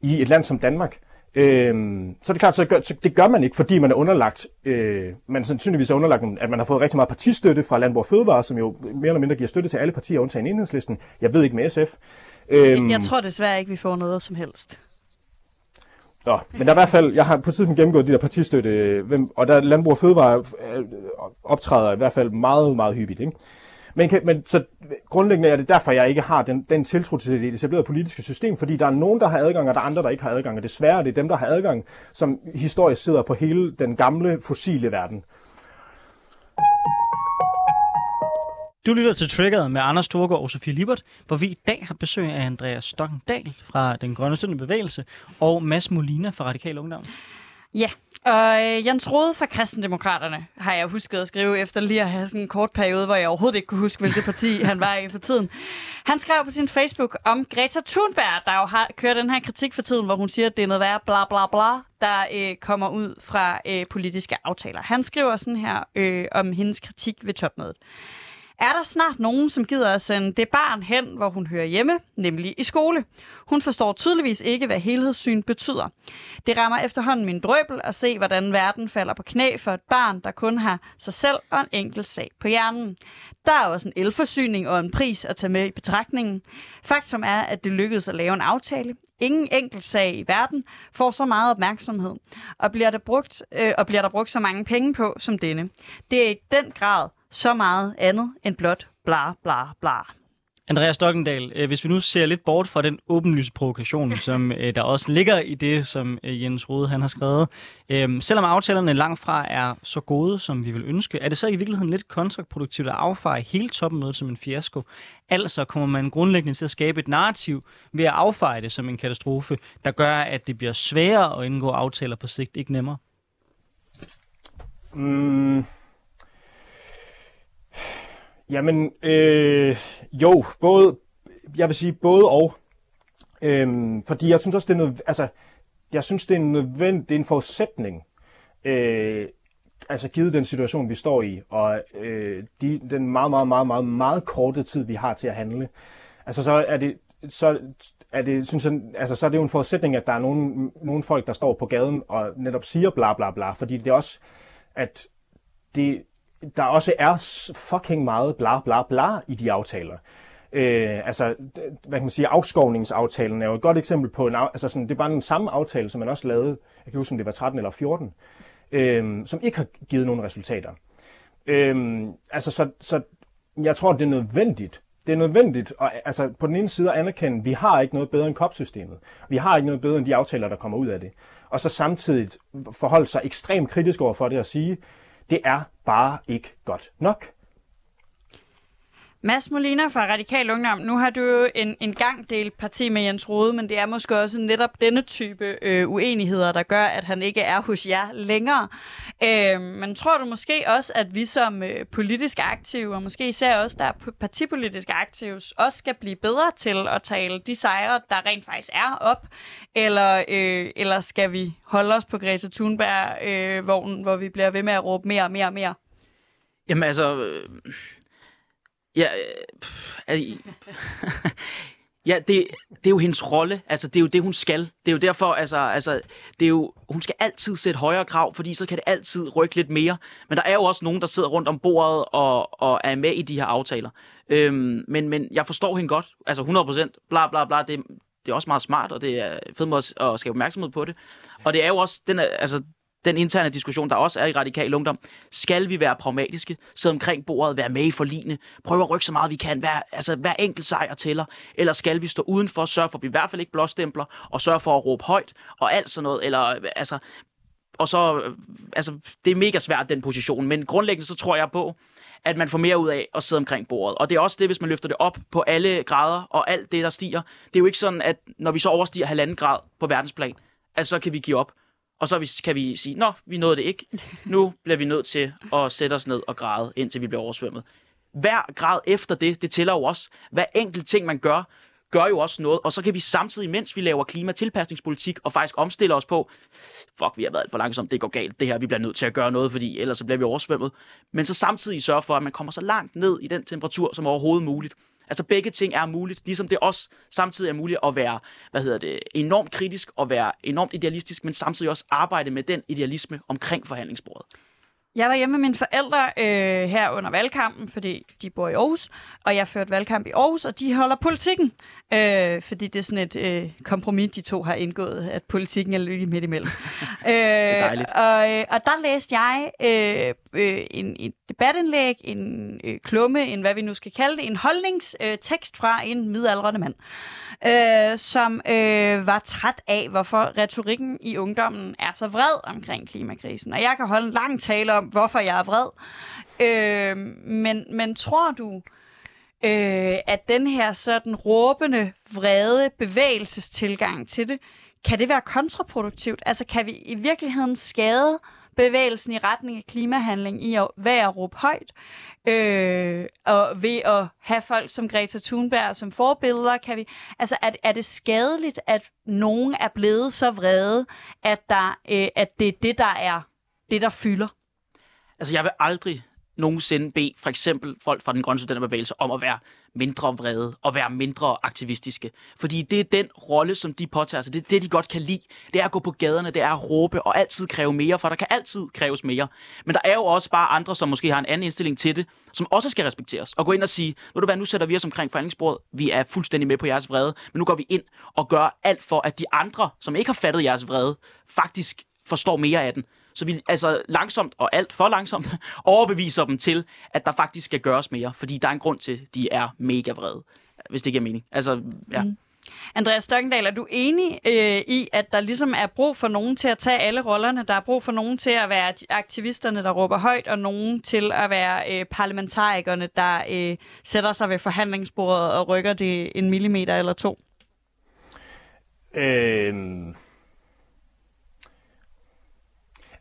i et land som Danmark. Øhm, så er det klart, så, gør, så det gør man ikke, fordi man er underlagt, øh, man sandsynligvis er underlagt, at man har fået rigtig meget partistøtte fra Landbrug og Fødevare, som jo mere eller mindre giver støtte til alle partier, undtagen enhedslisten. Jeg ved ikke med SF. Øhm, jeg tror desværre ikke, vi får noget som helst. Nå, men der er i hvert fald, jeg har på tidspunkt gennemgået de der partistøtte, hvem, og der Landbrug og Fødevare øh, optræder i hvert fald meget, meget hyppigt. Ikke? Men, kan, men så grundlæggende er det derfor, jeg ikke har den, den tiltro til det etablerede politiske system, fordi der er nogen, der har adgang, og der er andre, der ikke har adgang. Og desværre er det dem, der har adgang, som historisk sidder på hele den gamle fossile verden. Du lytter til Triggeret med Anders Storgård og Sofie Libert, hvor vi i dag har besøg af Andreas Stokkendal fra Den Grønne Søndag Bevægelse og Mads Molina fra Radikal Ungdom. Ja, og øh, Jens Rode fra Kristendemokraterne har jeg husket at skrive efter lige at have sådan en kort periode, hvor jeg overhovedet ikke kunne huske, hvilket parti han var i for tiden. Han skrev på sin Facebook om Greta Thunberg, der jo har kørt den her kritik for tiden, hvor hun siger, at det er noget værd, bla bla bla, der øh, kommer ud fra øh, politiske aftaler. Han skriver sådan her øh, om hendes kritik ved topmødet. Er der snart nogen, som gider at sende det barn hen, hvor hun hører hjemme, nemlig i skole? Hun forstår tydeligvis ikke, hvad helhedssyn betyder. Det rammer efterhånden min drøbel at se, hvordan verden falder på knæ for et barn, der kun har sig selv og en enkelt sag på hjernen. Der er også en elforsyning og en pris at tage med i betragtningen. Faktum er, at det lykkedes at lave en aftale. Ingen enkelt sag i verden får så meget opmærksomhed, og bliver der brugt, øh, og bliver der brugt så mange penge på som denne. Det er i den grad så meget andet end blot bla bla bla. Andreas Stokkendal, øh, hvis vi nu ser lidt bort fra den åbenlyse provokation, som øh, der også ligger i det, som øh, Jens Rode han har skrevet. selvom aftalerne langt fra er så gode, som vi vil ønske, er det så i virkeligheden lidt kontraproduktivt at affeje hele topmødet som en fiasko? Altså kommer man grundlæggende til at skabe et narrativ ved at affeje det som en katastrofe, der gør, at det bliver sværere at indgå aftaler på sigt, ikke nemmere? Mm. Jamen, øh, jo, både, jeg vil sige både og. Øhm, fordi jeg synes også, det er noget, altså, jeg synes, det er en nødvendig, det er en forudsætning, øh, altså givet den situation, vi står i, og øh, de, den meget, meget, meget, meget, meget korte tid, vi har til at handle. Altså, så er det, så er det, synes jeg, altså, så er det jo en forudsætning, at der er nogle, nogle folk, der står på gaden og netop siger bla bla bla, fordi det er også, at det, der også er fucking meget bla bla bla i de aftaler. Øh, altså, hvad kan man sige, afskovningsaftalen er jo et godt eksempel på en, altså sådan, det er bare den samme aftale, som man også lavede, jeg kan huske, om det var 13 eller 14, øh, som ikke har givet nogen resultater. Øh, altså, så, så jeg tror, det er nødvendigt, det er nødvendigt at, altså, på den ene side at anerkende, at vi har ikke noget bedre end kopsystemet. Vi har ikke noget bedre end de aftaler, der kommer ud af det. Og så samtidig forholde sig ekstremt kritisk over for det og sige, det er bare ikke godt nok. Mads Molina fra Radikal Ungdom, nu har du jo en, en gang delt parti med Jens Rode, men det er måske også netop denne type øh, uenigheder, der gør, at han ikke er hos jer længere. Øh, men tror du måske også, at vi som øh, politisk aktive, og måske især også der partipolitisk aktive, også skal blive bedre til at tale de sejre, der rent faktisk er op? Eller, øh, eller skal vi holde os på Greta Thunberg-vognen, øh, hvor vi bliver ved med at råbe mere og mere og mere? Jamen altså... Øh Ja, øh, ja det, det er jo hendes rolle. Altså, det er jo det, hun skal. Det er jo derfor, altså, altså, det er jo, hun skal altid sætte højere krav, fordi så kan det altid rykke lidt mere. Men der er jo også nogen, der sidder rundt om bordet og, og er med i de her aftaler. Øhm, men, men jeg forstår hende godt. Altså 100 procent. Bla, bla, bla. Det, det er også meget smart, og det er fedt måde at skabe opmærksomhed på det. Og det er jo også, den er, altså, den interne diskussion, der også er i radikal ungdom. Skal vi være pragmatiske, sidde omkring bordet, være med i forligene, prøve at rykke så meget vi kan, hver, altså hver enkelt sejr tæller, eller skal vi stå udenfor, sørge for, at vi i hvert fald ikke blåstempler, og sørge for at råbe højt, og alt sådan noget, eller altså, og så, altså, det er mega svært, den position, men grundlæggende så tror jeg på, at man får mere ud af at sidde omkring bordet. Og det er også det, hvis man løfter det op på alle grader og alt det, der stiger. Det er jo ikke sådan, at når vi så overstiger halvanden grad på verdensplan, at så kan vi give op. Og så kan vi sige, nå, vi nåede det ikke. Nu bliver vi nødt til at sætte os ned og græde, indtil vi bliver oversvømmet. Hver grad efter det, det tæller jo også. Hver enkelt ting, man gør, gør jo også noget, og så kan vi samtidig, mens vi laver klimatilpasningspolitik og faktisk omstiller os på, fuck, vi har været for langsomt, det går galt, det her, vi bliver nødt til at gøre noget, fordi ellers så bliver vi oversvømmet, men så samtidig sørge for, at man kommer så langt ned i den temperatur som overhovedet muligt. Altså begge ting er muligt, ligesom det også samtidig er muligt at være, hvad hedder det, enormt kritisk og være enormt idealistisk, men samtidig også arbejde med den idealisme omkring forhandlingsbordet. Jeg var hjemme med mine forældre øh, her under valgkampen, fordi de bor i Aarhus, og jeg førte valgkamp i Aarhus, og de holder politikken, øh, fordi det er sådan et øh, kompromis, de to har indgået, at politikken er lige midt imellem. øh, dejligt. Og, øh, og der læste jeg øh, øh, en, en debatindlæg, en øh, klumme, en hvad vi nu skal kalde det, en holdningstekst fra en midaldrende mand, øh, som øh, var træt af, hvorfor retorikken i ungdommen er så vred omkring klimakrisen. Og jeg kan holde en lang tale om, hvorfor jeg er vred. Øh, men, men tror du, øh, at den her sådan råbende, vrede bevægelsestilgang til det, kan det være kontraproduktivt? Altså kan vi i virkeligheden skade bevægelsen i retning af klimahandling i at være at råbe højt? Øh, og ved at have folk som Greta Thunberg som forbilleder, kan vi... Altså, er, er det skadeligt, at nogen er blevet så vrede, at, der, øh, at det er det, der er det, der fylder? Altså, jeg vil aldrig nogensinde bede for eksempel folk fra den grønne studenterbevægelse om at være mindre vrede og være mindre aktivistiske. Fordi det er den rolle, som de påtager sig. Det er det, de godt kan lide. Det er at gå på gaderne, det er at råbe og altid kræve mere, for der kan altid kræves mere. Men der er jo også bare andre, som måske har en anden indstilling til det, som også skal respekteres. Og gå ind og sige, ved du hvad, nu sætter vi os omkring forhandlingsbordet. Vi er fuldstændig med på jeres vrede, men nu går vi ind og gør alt for, at de andre, som ikke har fattet jeres vrede, faktisk forstår mere af den så vi altså langsomt og alt for langsomt overbeviser dem til, at der faktisk skal gøres mere, fordi der er en grund til, at de er mega vrede, hvis det giver mening. Altså, ja. Mm. Andreas Støkkendal, er du enig øh, i, at der ligesom er brug for nogen til at tage alle rollerne? Der er brug for nogen til at være aktivisterne, der råber højt, og nogen til at være øh, parlamentarikerne, der øh, sætter sig ved forhandlingsbordet og rykker det en millimeter eller to? Øhm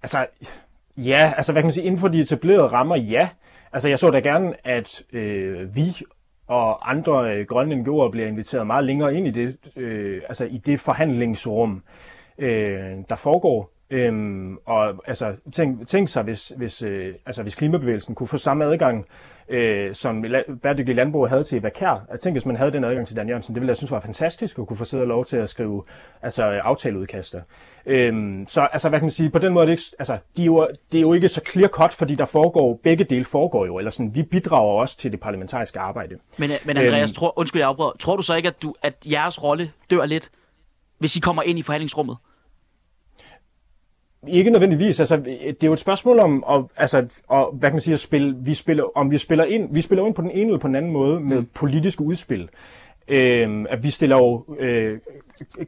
Altså, ja, altså hvad kan man sige, inden for de etablerede rammer, ja. Altså jeg så da gerne, at øh, vi og andre øh, grønne NGO'er bliver inviteret meget længere ind i det, øh, altså i det forhandlingsrum, øh, der foregår. Øhm, og altså, tænk, tænk sig, hvis, hvis, øh, altså, hvis klimabevægelsen kunne få samme adgang, øh, som la- bæredygtig landbrug havde til Vakær. Jeg tænker, hvis man havde den adgang til Dan Jørgensen, det ville jeg synes var fantastisk at kunne få siddet lov til at skrive altså, aftaleudkaster. Øhm, så altså, hvad kan man sige, på den måde, det, ikke, altså, de er jo, det er jo ikke så clear cut, fordi der foregår, begge dele foregår jo, eller sådan, vi bidrager også til det parlamentariske arbejde. Men, øh, men Andreas, øhm, tror, undskyld jeg afbryder, tror du så ikke, at, du, at jeres rolle dør lidt, hvis I kommer ind i forhandlingsrummet? Ikke nødvendigvis. Altså, det er jo et spørgsmål om, at, altså, at, hvad kan man sige, at spille, vi spiller, om vi spiller ind, vi spiller ind på den ene eller på den anden måde med mm. politiske udspil. Øh, at vi stiller jo øh,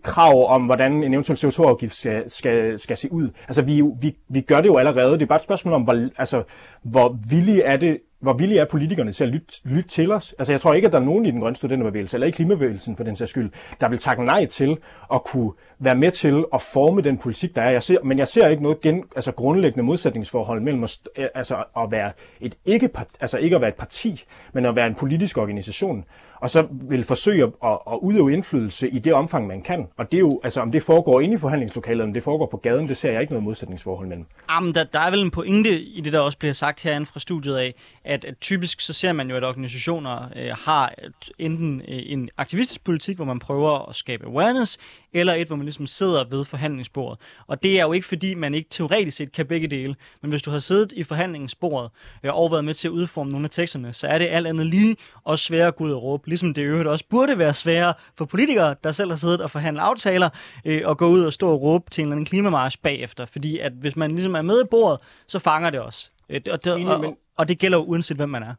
krav om, hvordan en eventuel CO2-afgift skal, skal, skal se ud. Altså, vi, vi, vi gør det jo allerede. Det er bare et spørgsmål om, hvor, altså, hvor villige er det, hvor villige er politikerne til at lytte, lytte til os? Altså, jeg tror ikke, at der er nogen i den grønne studenterbevægelse, eller i klimabevægelsen for den sags skyld, der vil takke nej til at kunne være med til at forme den politik, der er. Jeg ser, men jeg ser ikke noget gen, altså grundlæggende modsætningsforhold mellem at, øh, altså, at være et ikke, altså ikke at være et parti, men at være en politisk organisation og så vil forsøge at, at udøve indflydelse i det omfang, man kan. Og det er jo, altså om det foregår inde i forhandlingslokalet, om det foregår på gaden, det ser jeg ikke noget modsætningsforhold mellem. Jamen, der, der er vel en pointe i det, der også bliver sagt herinde fra studiet af, at, at typisk så ser man jo, at organisationer øh, har enten øh, en aktivistisk politik, hvor man prøver at skabe awareness, eller et, hvor man ligesom sidder ved forhandlingsbordet. Og det er jo ikke, fordi man ikke teoretisk set kan begge dele, men hvis du har siddet i forhandlingsbordet øh, og været med til at udforme nogle af teksterne, så er det alt andet lige også sværere at gå ud og råbe ligesom det øvrigt også burde være sværere for politikere, der selv har siddet og forhandlet aftaler, øh, og gå ud og stå og råbe til en eller anden klimamarsch bagefter. Fordi at hvis man ligesom er med i bordet, så fanger det også. Øh, og, det, og, og det gælder jo uanset hvem man er.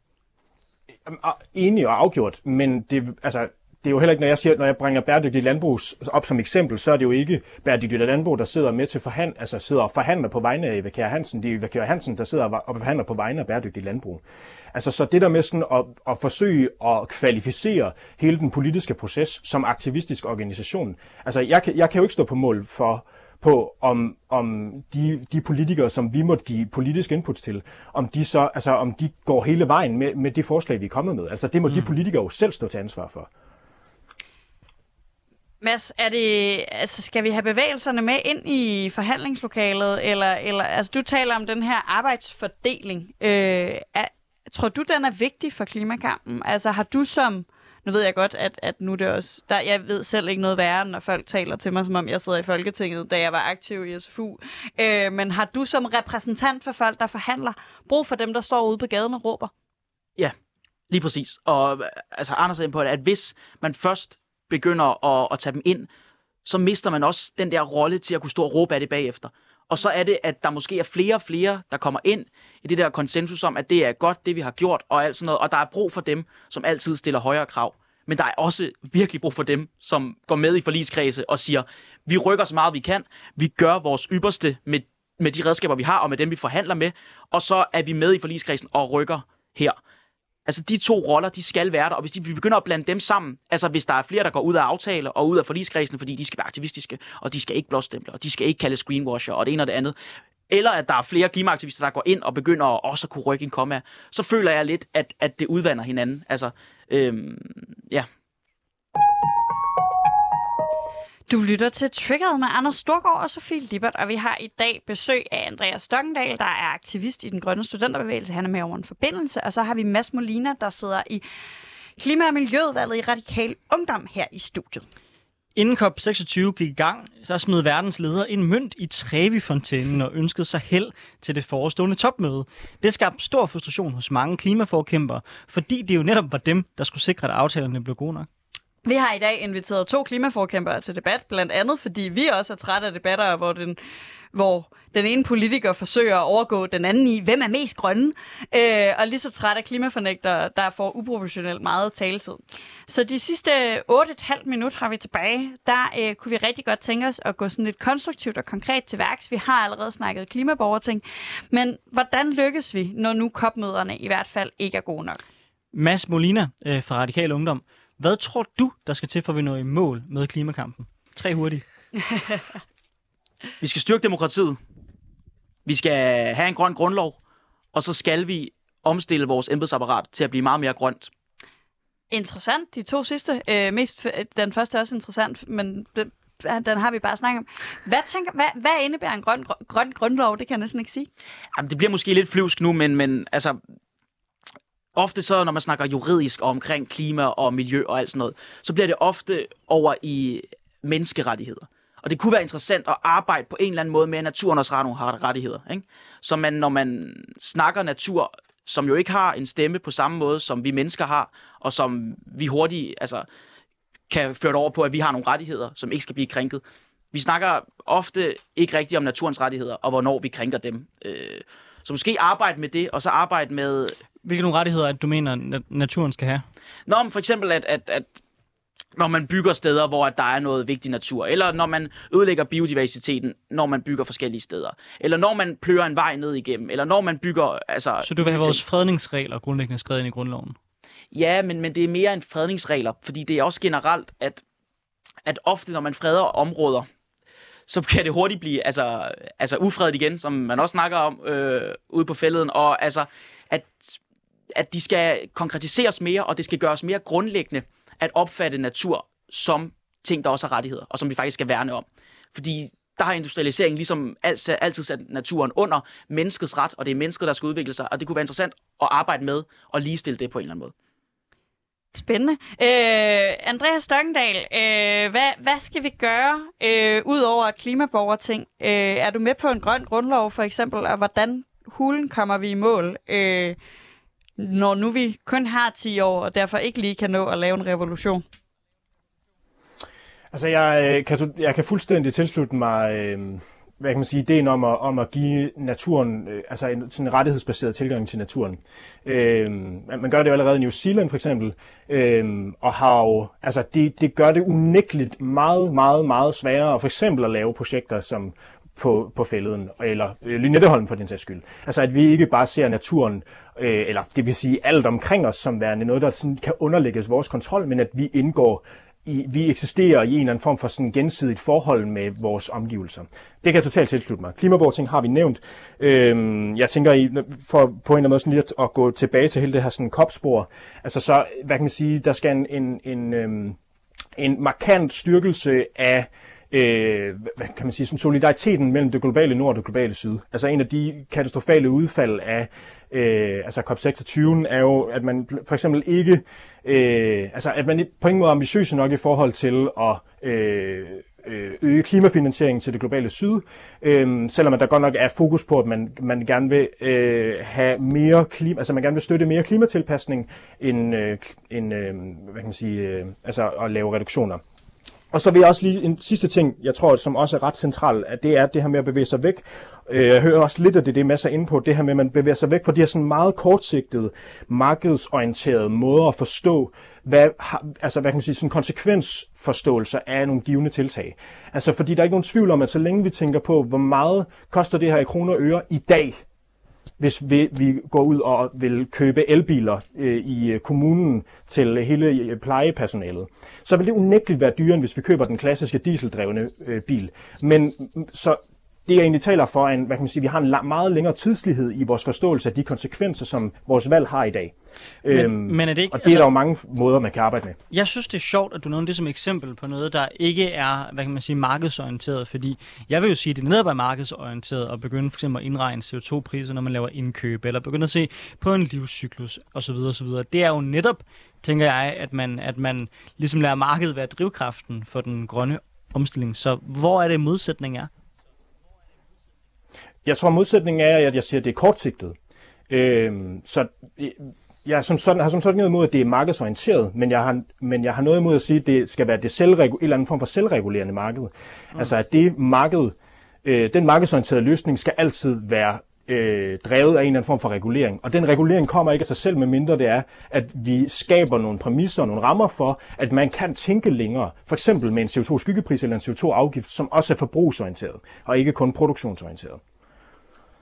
Enig og afgjort, men det, altså, det er jo heller ikke, når jeg, siger, når jeg bringer bæredygtig landbrug op som eksempel, så er det jo ikke bæredygtigt landbrug, der sidder med til forhand, altså sidder og forhandler på vegne af Eva Kjær Hansen. Det er Eva Kjær Hansen, der sidder og forhandler på vegne af bæredygtig landbrug. Altså så det der med sådan at, at forsøge at kvalificere hele den politiske proces som aktivistisk organisation. Altså jeg kan, jeg kan jo ikke stå på mål for, på, om, om de, de politikere, som vi måtte give politisk input til, om de så, altså om de går hele vejen med, med det forslag, vi er kommet med. Altså det må mm. de politikere jo selv stå til ansvar for. Mads, er det, altså, skal vi have bevægelserne med ind i forhandlingslokalet, eller, eller altså, du taler om den her arbejdsfordeling. Øh, er, tror du, den er vigtig for klimakampen? Altså, har du som, nu ved jeg godt, at, at nu er det også, der, jeg ved selv ikke noget værre, når folk taler til mig, som om jeg sidder i Folketinget, da jeg var aktiv i SFU. Øh, men har du som repræsentant for folk, der forhandler, brug for dem, der står ude på gaden og råber? Ja, lige præcis. Og altså, Anders er inde på det, at hvis man først begynder at, at tage dem ind, så mister man også den der rolle til at kunne stå og råbe af det bagefter. Og så er det, at der måske er flere og flere, der kommer ind i det der konsensus om, at det er godt, det vi har gjort, og alt sådan noget. Og der er brug for dem, som altid stiller højere krav. Men der er også virkelig brug for dem, som går med i forligskredse og siger, vi rykker så meget vi kan, vi gør vores ypperste med, med de redskaber, vi har, og med dem, vi forhandler med, og så er vi med i forligskredsen og rykker her. Altså, de to roller, de skal være der, og hvis de, vi begynder at blande dem sammen, altså hvis der er flere, der går ud af aftaler og ud af forligskredsen, fordi de skal være aktivistiske, og de skal ikke blåstemple, og de skal ikke kalde screenwasher, og det ene og det andet, eller at der er flere klimaaktivister, der går ind og begynder at også at kunne rykke en komma, så føler jeg lidt, at, at det udvander hinanden. Altså, øhm, ja. Du lytter til Triggered med Anders Storgård og Sofie Libert, og vi har i dag besøg af Andreas Stokkendal, der er aktivist i den grønne studenterbevægelse. Han er med over en forbindelse, og så har vi Mads Molina, der sidder i Klima- og Miljøudvalget i Radikal Ungdom her i studiet. Inden COP26 gik i gang, så smed verdens leder en mønt i Trevi-fontænen og ønskede sig held til det forestående topmøde. Det skabte stor frustration hos mange klimaforkæmpere, fordi det jo netop var dem, der skulle sikre, at aftalerne blev gode nok. Vi har i dag inviteret to klimaforkæmpere til debat, blandt andet fordi vi også er trætte af debatter, hvor den, hvor den ene politiker forsøger at overgå den anden i, hvem er mest grønne, øh, og lige så træt af klimafornægtere, der får uproportionelt meget taletid. Så de sidste 8,5 minutter har vi tilbage. Der øh, kunne vi rigtig godt tænke os at gå sådan lidt konstruktivt og konkret til værks. Vi har allerede snakket klimaborgerting, men hvordan lykkes vi, når nu kopmøderne i hvert fald ikke er gode nok? Mads Molina øh, fra Radikal Ungdom. Hvad tror du, der skal til for, at vi når i mål med klimakampen? Tre hurtigt. Vi skal styrke demokratiet. Vi skal have en grøn grundlov. Og så skal vi omstille vores embedsapparat til at blive meget mere grønt. Interessant. De to sidste. Øh, mest, den første er også interessant, men den, den har vi bare snakket om. Hvad, tænker, hvad, hvad indebærer en grøn, grøn grundlov? Det kan jeg næsten ikke sige. Jamen, det bliver måske lidt flyvsk nu, men, men altså, ofte så, når man snakker juridisk omkring klima og miljø og alt sådan noget, så bliver det ofte over i menneskerettigheder. Og det kunne være interessant at arbejde på en eller anden måde med, at naturen også har nogle rettigheder. Ikke? Så man, når man snakker natur, som jo ikke har en stemme på samme måde, som vi mennesker har, og som vi hurtigt altså, kan føre over på, at vi har nogle rettigheder, som ikke skal blive krænket. Vi snakker ofte ikke rigtigt om naturens rettigheder, og hvornår vi krænker dem. Øh, så måske arbejde med det, og så arbejde med... Hvilke nogle rettigheder, at du mener, naturen skal have? Nå, men for eksempel, at, at, at når man bygger steder, hvor der er noget vigtig natur, eller når man ødelægger biodiversiteten, når man bygger forskellige steder, eller når man pløjer en vej ned igennem, eller når man bygger... Altså, Så du vil have vores fredningsregler grundlæggende skrevet ind i grundloven? Ja, men, men det er mere en fredningsregler, fordi det er også generelt, at, at ofte, når man freder områder, så kan det hurtigt blive altså, altså ufredet igen, som man også snakker om øh, ude på fælleden, og altså, at, at de skal konkretiseres mere, og det skal gøres mere grundlæggende, at opfatte natur som ting, der også har rettigheder, og som vi faktisk skal værne om. Fordi der har industrialiseringen ligesom altid, altid sat naturen under menneskets ret, og det er mennesket, der skal udvikle sig, og det kunne være interessant at arbejde med og ligestille det på en eller anden måde. Spændende. Øh, Andreas Stokkendal, øh, hvad, hvad skal vi gøre øh, ud over klimaborgerting? Øh, er du med på en grøn grundlov for eksempel, og hvordan hulen kommer vi i mål? Øh, når nu vi kun har 10 år, og derfor ikke lige kan nå at lave en revolution? Altså, jeg øh, kan, jeg kan fuldstændig tilslutte mig, øh, hvad kan man sige, ideen om at, om at give naturen, øh, altså en sådan en rettighedsbaseret tilgang til naturen. Øh, man gør det jo allerede i New Zealand for eksempel, øh, og har jo, altså det, det gør det unægteligt meget, meget, meget sværere for eksempel at lave projekter, som på, på fælleden, eller øh, Lynetteholm for den sags skyld. Altså at vi ikke bare ser naturen, øh, eller det vil sige alt omkring os, som værende noget, der sådan kan underlægges vores kontrol, men at vi indgår i, vi eksisterer i en eller anden form for sådan gensidigt forhold med vores omgivelser. Det kan jeg totalt tilslutte mig. Klimaborting har vi nævnt. Øhm, jeg tænker, i, for på en eller anden måde sådan lidt at gå tilbage til hele det her sådan kopspor, altså så, hvad kan man sige, der skal en, en, en øhm, en markant styrkelse af øh, hvad kan man sige, sådan solidariteten mellem det globale nord og det globale syd. Altså en af de katastrofale udfald af øh, altså COP26 er jo, at man for eksempel ikke, øh, altså at man på ingen måde er ambitiøs nok i forhold til at øh, øh, øge klimafinansieringen til det globale syd, øh, selvom at der godt nok er fokus på, at man, man gerne vil øh, have mere klima, altså man gerne vil støtte mere klimatilpasning end, øh, end øh, hvad kan man sige, øh, altså at lave reduktioner. Og så vil jeg også lige en sidste ting, jeg tror, som også er ret central, at det er det her med at bevæge sig væk. Øh, jeg hører også lidt af det, det er masser inde på, det her med, at man bevæger sig væk fra de her sådan meget kortsigtede, markedsorienterede måder at forstå, hvad, altså, hvad kan man sige, sådan konsekvensforståelser af nogle givende tiltag. Altså, fordi der er ikke nogen tvivl om, at så længe vi tænker på, hvor meget koster det her i kroner og øre i dag, hvis vi, vi går ud og vil købe elbiler øh, i øh, kommunen til hele øh, plejepersonalet, så vil det unægteligt være dyrere, end hvis vi køber den klassiske dieseldrevne øh, bil. Men så det jeg egentlig taler for, er en, hvad kan man sige, vi har en lang, meget længere tidslighed i vores forståelse af de konsekvenser, som vores valg har i dag. Men, øhm, men er det ikke, og det altså, er der jo mange måder, man kan arbejde med. Jeg synes, det er sjovt, at du nævner det som eksempel på noget, der ikke er, hvad kan man sige, markedsorienteret, fordi jeg vil jo sige, at det er netop er markedsorienteret at begynde for eksempel at indregne CO2-priser, når man laver indkøb, eller begynde at se på en livscyklus osv. osv. Det er jo netop, tænker jeg, at man, at man ligesom lader markedet være drivkraften for den grønne omstilling. Så hvor er det modsætning er? Jeg tror, modsætningen er, at jeg siger, at det er kortsigtet. Øhm, så jeg som sådan, har som sådan noget imod, at det er markedsorienteret, men jeg har, men jeg har noget imod at sige, at det skal være det selvregu- en eller anden form for selvregulerende marked. Mm. Altså at det marked, øh, den markedsorienterede løsning skal altid være øh, drevet af en eller anden form for regulering. Og den regulering kommer ikke af sig selv, medmindre det er, at vi skaber nogle præmisser og nogle rammer for, at man kan tænke længere. For eksempel med en CO2-skyggepris eller en CO2-afgift, som også er forbrugsorienteret, og ikke kun produktionsorienteret.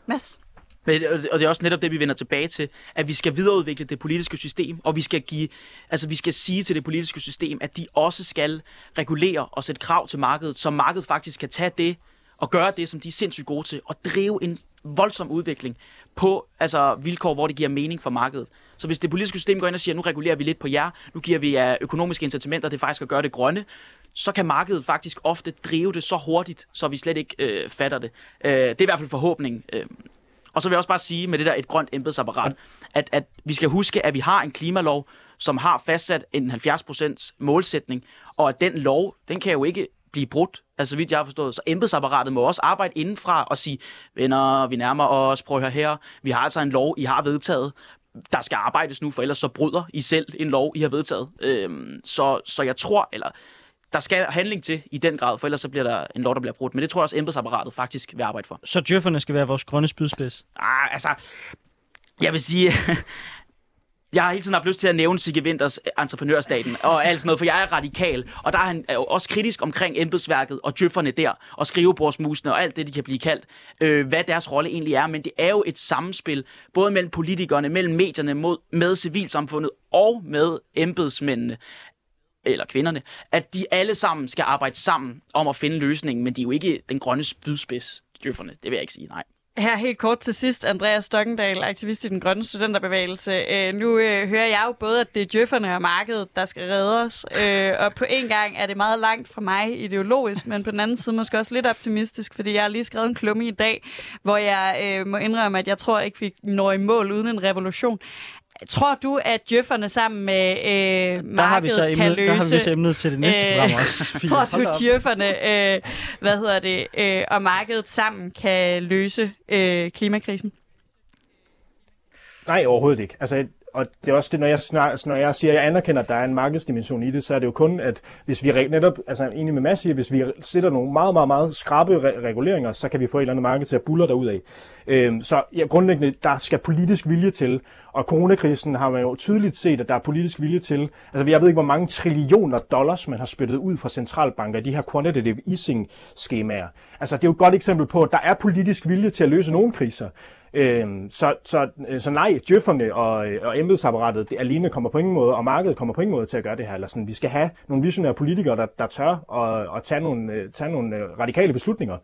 Mads? Men, og det er også netop det, vi vender tilbage til, at vi skal videreudvikle det politiske system, og vi skal give, altså vi skal sige til det politiske system, at de også skal regulere og sætte krav til markedet, så markedet faktisk kan tage det og gøre det, som de er sindssygt gode til, og drive en voldsom udvikling på altså, vilkår, hvor det giver mening for markedet. Så hvis det politiske system går ind og siger, nu regulerer vi lidt på jer, nu giver vi jer økonomiske incitamenter, det er faktisk at gøre det grønne, så kan markedet faktisk ofte drive det så hurtigt, så vi slet ikke øh, fatter det. Øh, det er i hvert fald forhåbningen. Øh. Og så vil jeg også bare sige med det der et grønt embedsapparat, at, at vi skal huske, at vi har en klimalov, som har fastsat en 70% målsætning, og at den lov, den kan jo ikke blive brudt, altså vidt jeg har forstået. Så embedsapparatet må også arbejde indenfra og sige, venner, vi nærmer os, prøv at høre her, vi har altså en lov, I har vedtaget, der skal arbejdes nu, for ellers så bryder I selv en lov, I har vedtaget. Øhm, så, så jeg tror, eller der skal handling til i den grad, for ellers så bliver der en lov, der bliver brudt. Men det tror jeg også, embedsapparatet faktisk vil arbejde for. Så djøfferne skal være vores grønne spydspids? Ah, altså, jeg vil sige, jeg har hele tiden haft lyst til at nævne Sigge Winters øh, entreprenørstaten og alt sådan noget, for jeg er radikal, og der er han jo også kritisk omkring embedsværket og djøfferne der, og skrivebordsmusene og alt det, de kan blive kaldt, øh, hvad deres rolle egentlig er. Men det er jo et samspil, både mellem politikerne, mellem medierne, mod, med civilsamfundet og med embedsmændene eller kvinderne, at de alle sammen skal arbejde sammen om at finde løsningen, men de er jo ikke den grønne spydspids, djøfferne. Det vil jeg ikke sige, nej. Her helt kort til sidst, Andreas Stokkendal, aktivist i den grønne studenterbevægelse. Øh, nu øh, hører jeg jo både, at det er djøfferne og markedet, der skal redde os. Øh, og på en gang er det meget langt fra mig ideologisk, men på den anden side måske også lidt optimistisk, fordi jeg har lige skrevet en klumme i dag, hvor jeg øh, må indrømme, at jeg tror ikke, vi når i mål uden en revolution. Tror du, at djøfferne sammen med øh, markedet der har vi så emnet, kan løse... Der har vi så emnet til det næste øh, program også. tror du, at djøfferne øh, hvad hedder det, øh, og markedet sammen kan løse øh, klimakrisen? Nej, overhovedet ikke. Altså, og det er også det, når jeg, snak, når jeg siger, at jeg anerkender, at der er en markedsdimension i det, så er det jo kun, at hvis vi netop, altså enig med Mads hvis vi sætter nogle meget, meget, meget skrabe re- reguleringer, så kan vi få et eller andet marked til at buller derud af. Øhm, så ja, grundlæggende, der skal politisk vilje til, og coronakrisen har man jo tydeligt set, at der er politisk vilje til. Altså, jeg ved ikke, hvor mange trillioner dollars man har spyttet ud fra centralbanker i de her quantitative easing-skemaer. Altså, det er jo et godt eksempel på, at der er politisk vilje til at løse nogle kriser. Øhm, så, så, øh, så nej, djøfferne og, øh, og embedsapparatet det alene kommer på ingen måde, og markedet kommer på ingen måde til at gøre det her. Eller sådan, vi skal have nogle visionære politikere, der, der tør at, at tage, nogle, øh, tage nogle radikale beslutninger.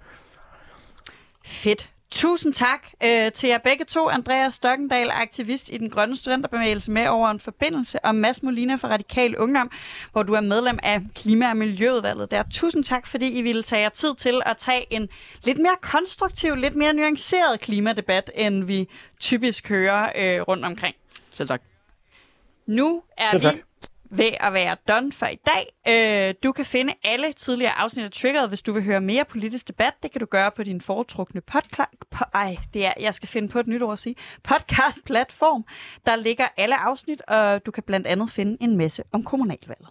Fedt. Tusind tak øh, til jer begge to. Andreas Stokkendal, aktivist i den grønne studenterbevægelse med over en forbindelse, og Mads Molina fra Radikal Ungdom, hvor du er medlem af Klima- og Miljøudvalget. Der. Tusind tak, fordi I ville tage jer tid til at tage en lidt mere konstruktiv, lidt mere nuanceret klimadebat, end vi typisk hører øh, rundt omkring. Selv tak. Nu er Selv tak. vi ved at være done for i dag. Øh, du kan finde alle tidligere afsnit af Triggeret, hvis du vil høre mere politisk debat. Det kan du gøre på din foretrukne podcast... Po- ej, det er, jeg skal finde på et nyt ord at sige. Podcast-platform. Der ligger alle afsnit, og du kan blandt andet finde en masse om kommunalvalget.